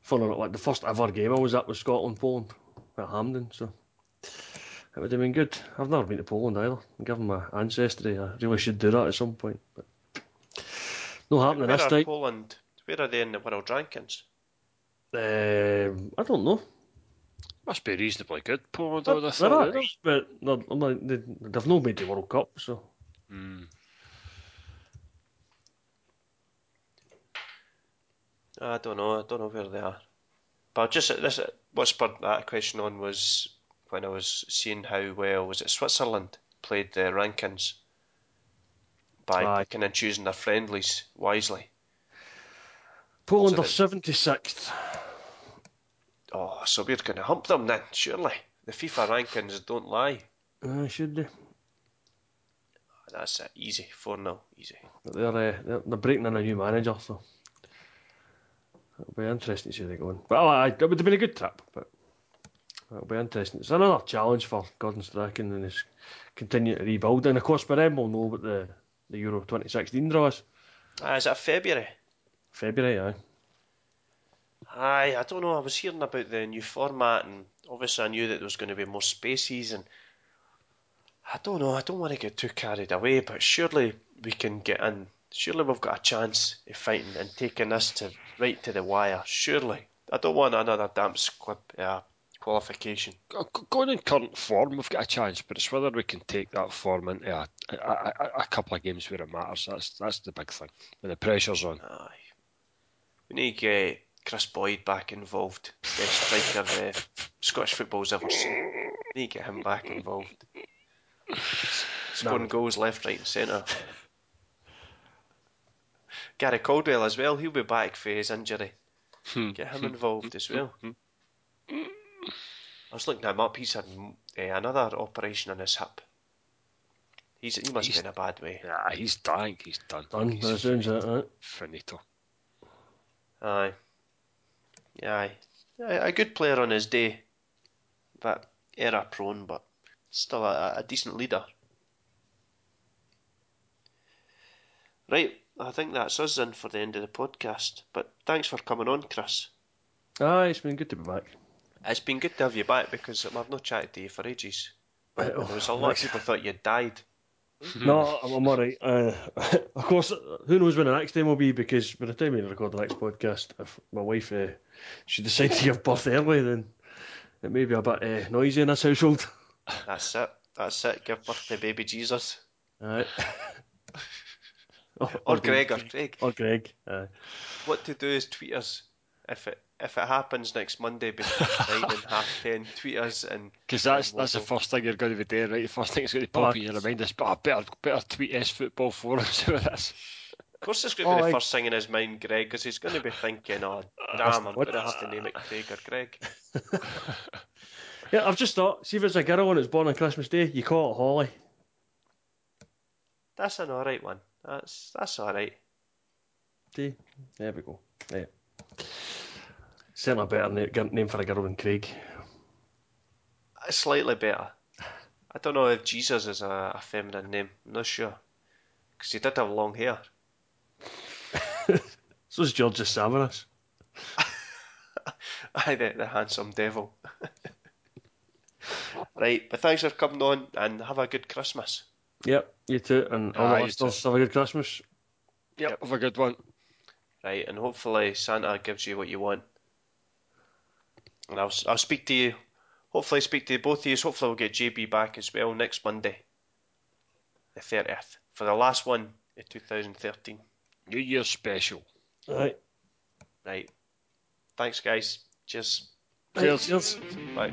fun or like the first ever game I was at was Scotland Poland at Hampden, so it would have been good. I've never been to Poland either. Given my ancestry, I really should do that at some point. But no happening Where this are time. Poland? Where are they in the world rankings? Um, I don't know. Must be reasonably good, Poland, I They're, would have they're thought. alright, but they're, I'm like, they, they've not made the World Cup, so Mm. I don't know. I don't know where they are. But just this, what spurred that question on was when I was seeing how well was it Switzerland played the rankings by Aye. picking and choosing their friendlies wisely. Poland So are seventy sixth. Oh, so we're going to hump them then, surely. The FIFA rankings don't lie. Uh, should they? That's it. Easy. 4 0. Easy. They're, uh, they're they're breaking in a new manager, so it'll be interesting to see how they go on. But oh, it would have been a good trip, but it'll be interesting. It's another challenge for Gordon Strachan and his continue to rebuild. And of course, by then we'll know what the the Euro 2016 draw is. Ah, is that February? February, aye. Aye, I don't know. I was hearing about the new format, and obviously I knew that there was going to be more spaces, and I don't know. I don't want to get too carried away, but surely we can get in. Surely we've got a chance of fighting and taking this to right to the wire. Surely, I don't want another damp squib uh, qualification. Go- go- Going in current form, we've got a chance, but it's whether we can take that form into a, a, a, a couple of games where it matters. That's that's the big thing. When the pressure's on. Aye, we need to get Kris Boyd back involved. Best striker the Scottish football's ever seen. Need to get him back involved. Scoring goals left, right, and centre. Gary Caldwell as well. He'll be back for his injury. Hmm. Get him involved as well. I was looking him up. He's had uh, another operation on his hip. He's he must He's- be in a bad way. Yeah, he's dying. He's done. Done. He's That sounds it, right? finito. Aye. Aye. Aye. A good player on his day, but error prone, but still a, a decent leader. Right, I think that's us in for the end of the podcast. But thanks for coming on, Chris. Aye, it's been good to be back. It's been good to have you back because I've not chatted to you for ages. Right, And there was a lot of people thought you'd died. No, I'm, I'm alright. Uh, of course, who knows when the next time will be because by the time we record the next podcast, if my wife uh, she decides to give birth early, then it may be a bit uh, noisy in this household. That's it. That's it. Give birth to baby Jesus. Aye. Or Greg or Craig. Or Greg. Aye. What to do is tweet us if it if it happens next Monday between nine and half ten. Tweet us and Because that's and that's the first thing you're going to be doing, right? The first thing that's going to pop in your mind is, but I better better tweet S football forums with this. Of course, it's going to be Oh, the aye. first thing in his mind, Greg, because he's going to be thinking, "Oh, damn, I'm what- going to have to name it Craig or Greg." Yeah, I've just thought, see if it's a girl and it's born on Christmas Day, you call it Holly. That's an all right one. That's that's all right. See? There we go. Yeah. Certainly a better name for a girl than Craig. It's slightly better. I don't know if Jesus is a, a feminine name. I'm not sure because he did have long hair. so is George Samaras. Aye, the, the handsome devil. right, but thanks for coming on and have a good Christmas. Yep, you too, and all Aye, the listeners have a good Christmas. Yep, have a good one. Right, and hopefully Santa gives you what you want. And I'll I'll speak to you. Hopefully, speak to both of you. Hopefully, we'll get JB back as well next Monday, the thirtieth, for the last one in 2013. New Year's special. Right. Right. Thanks, guys. Cheers. Cheers. Cheers. Bye.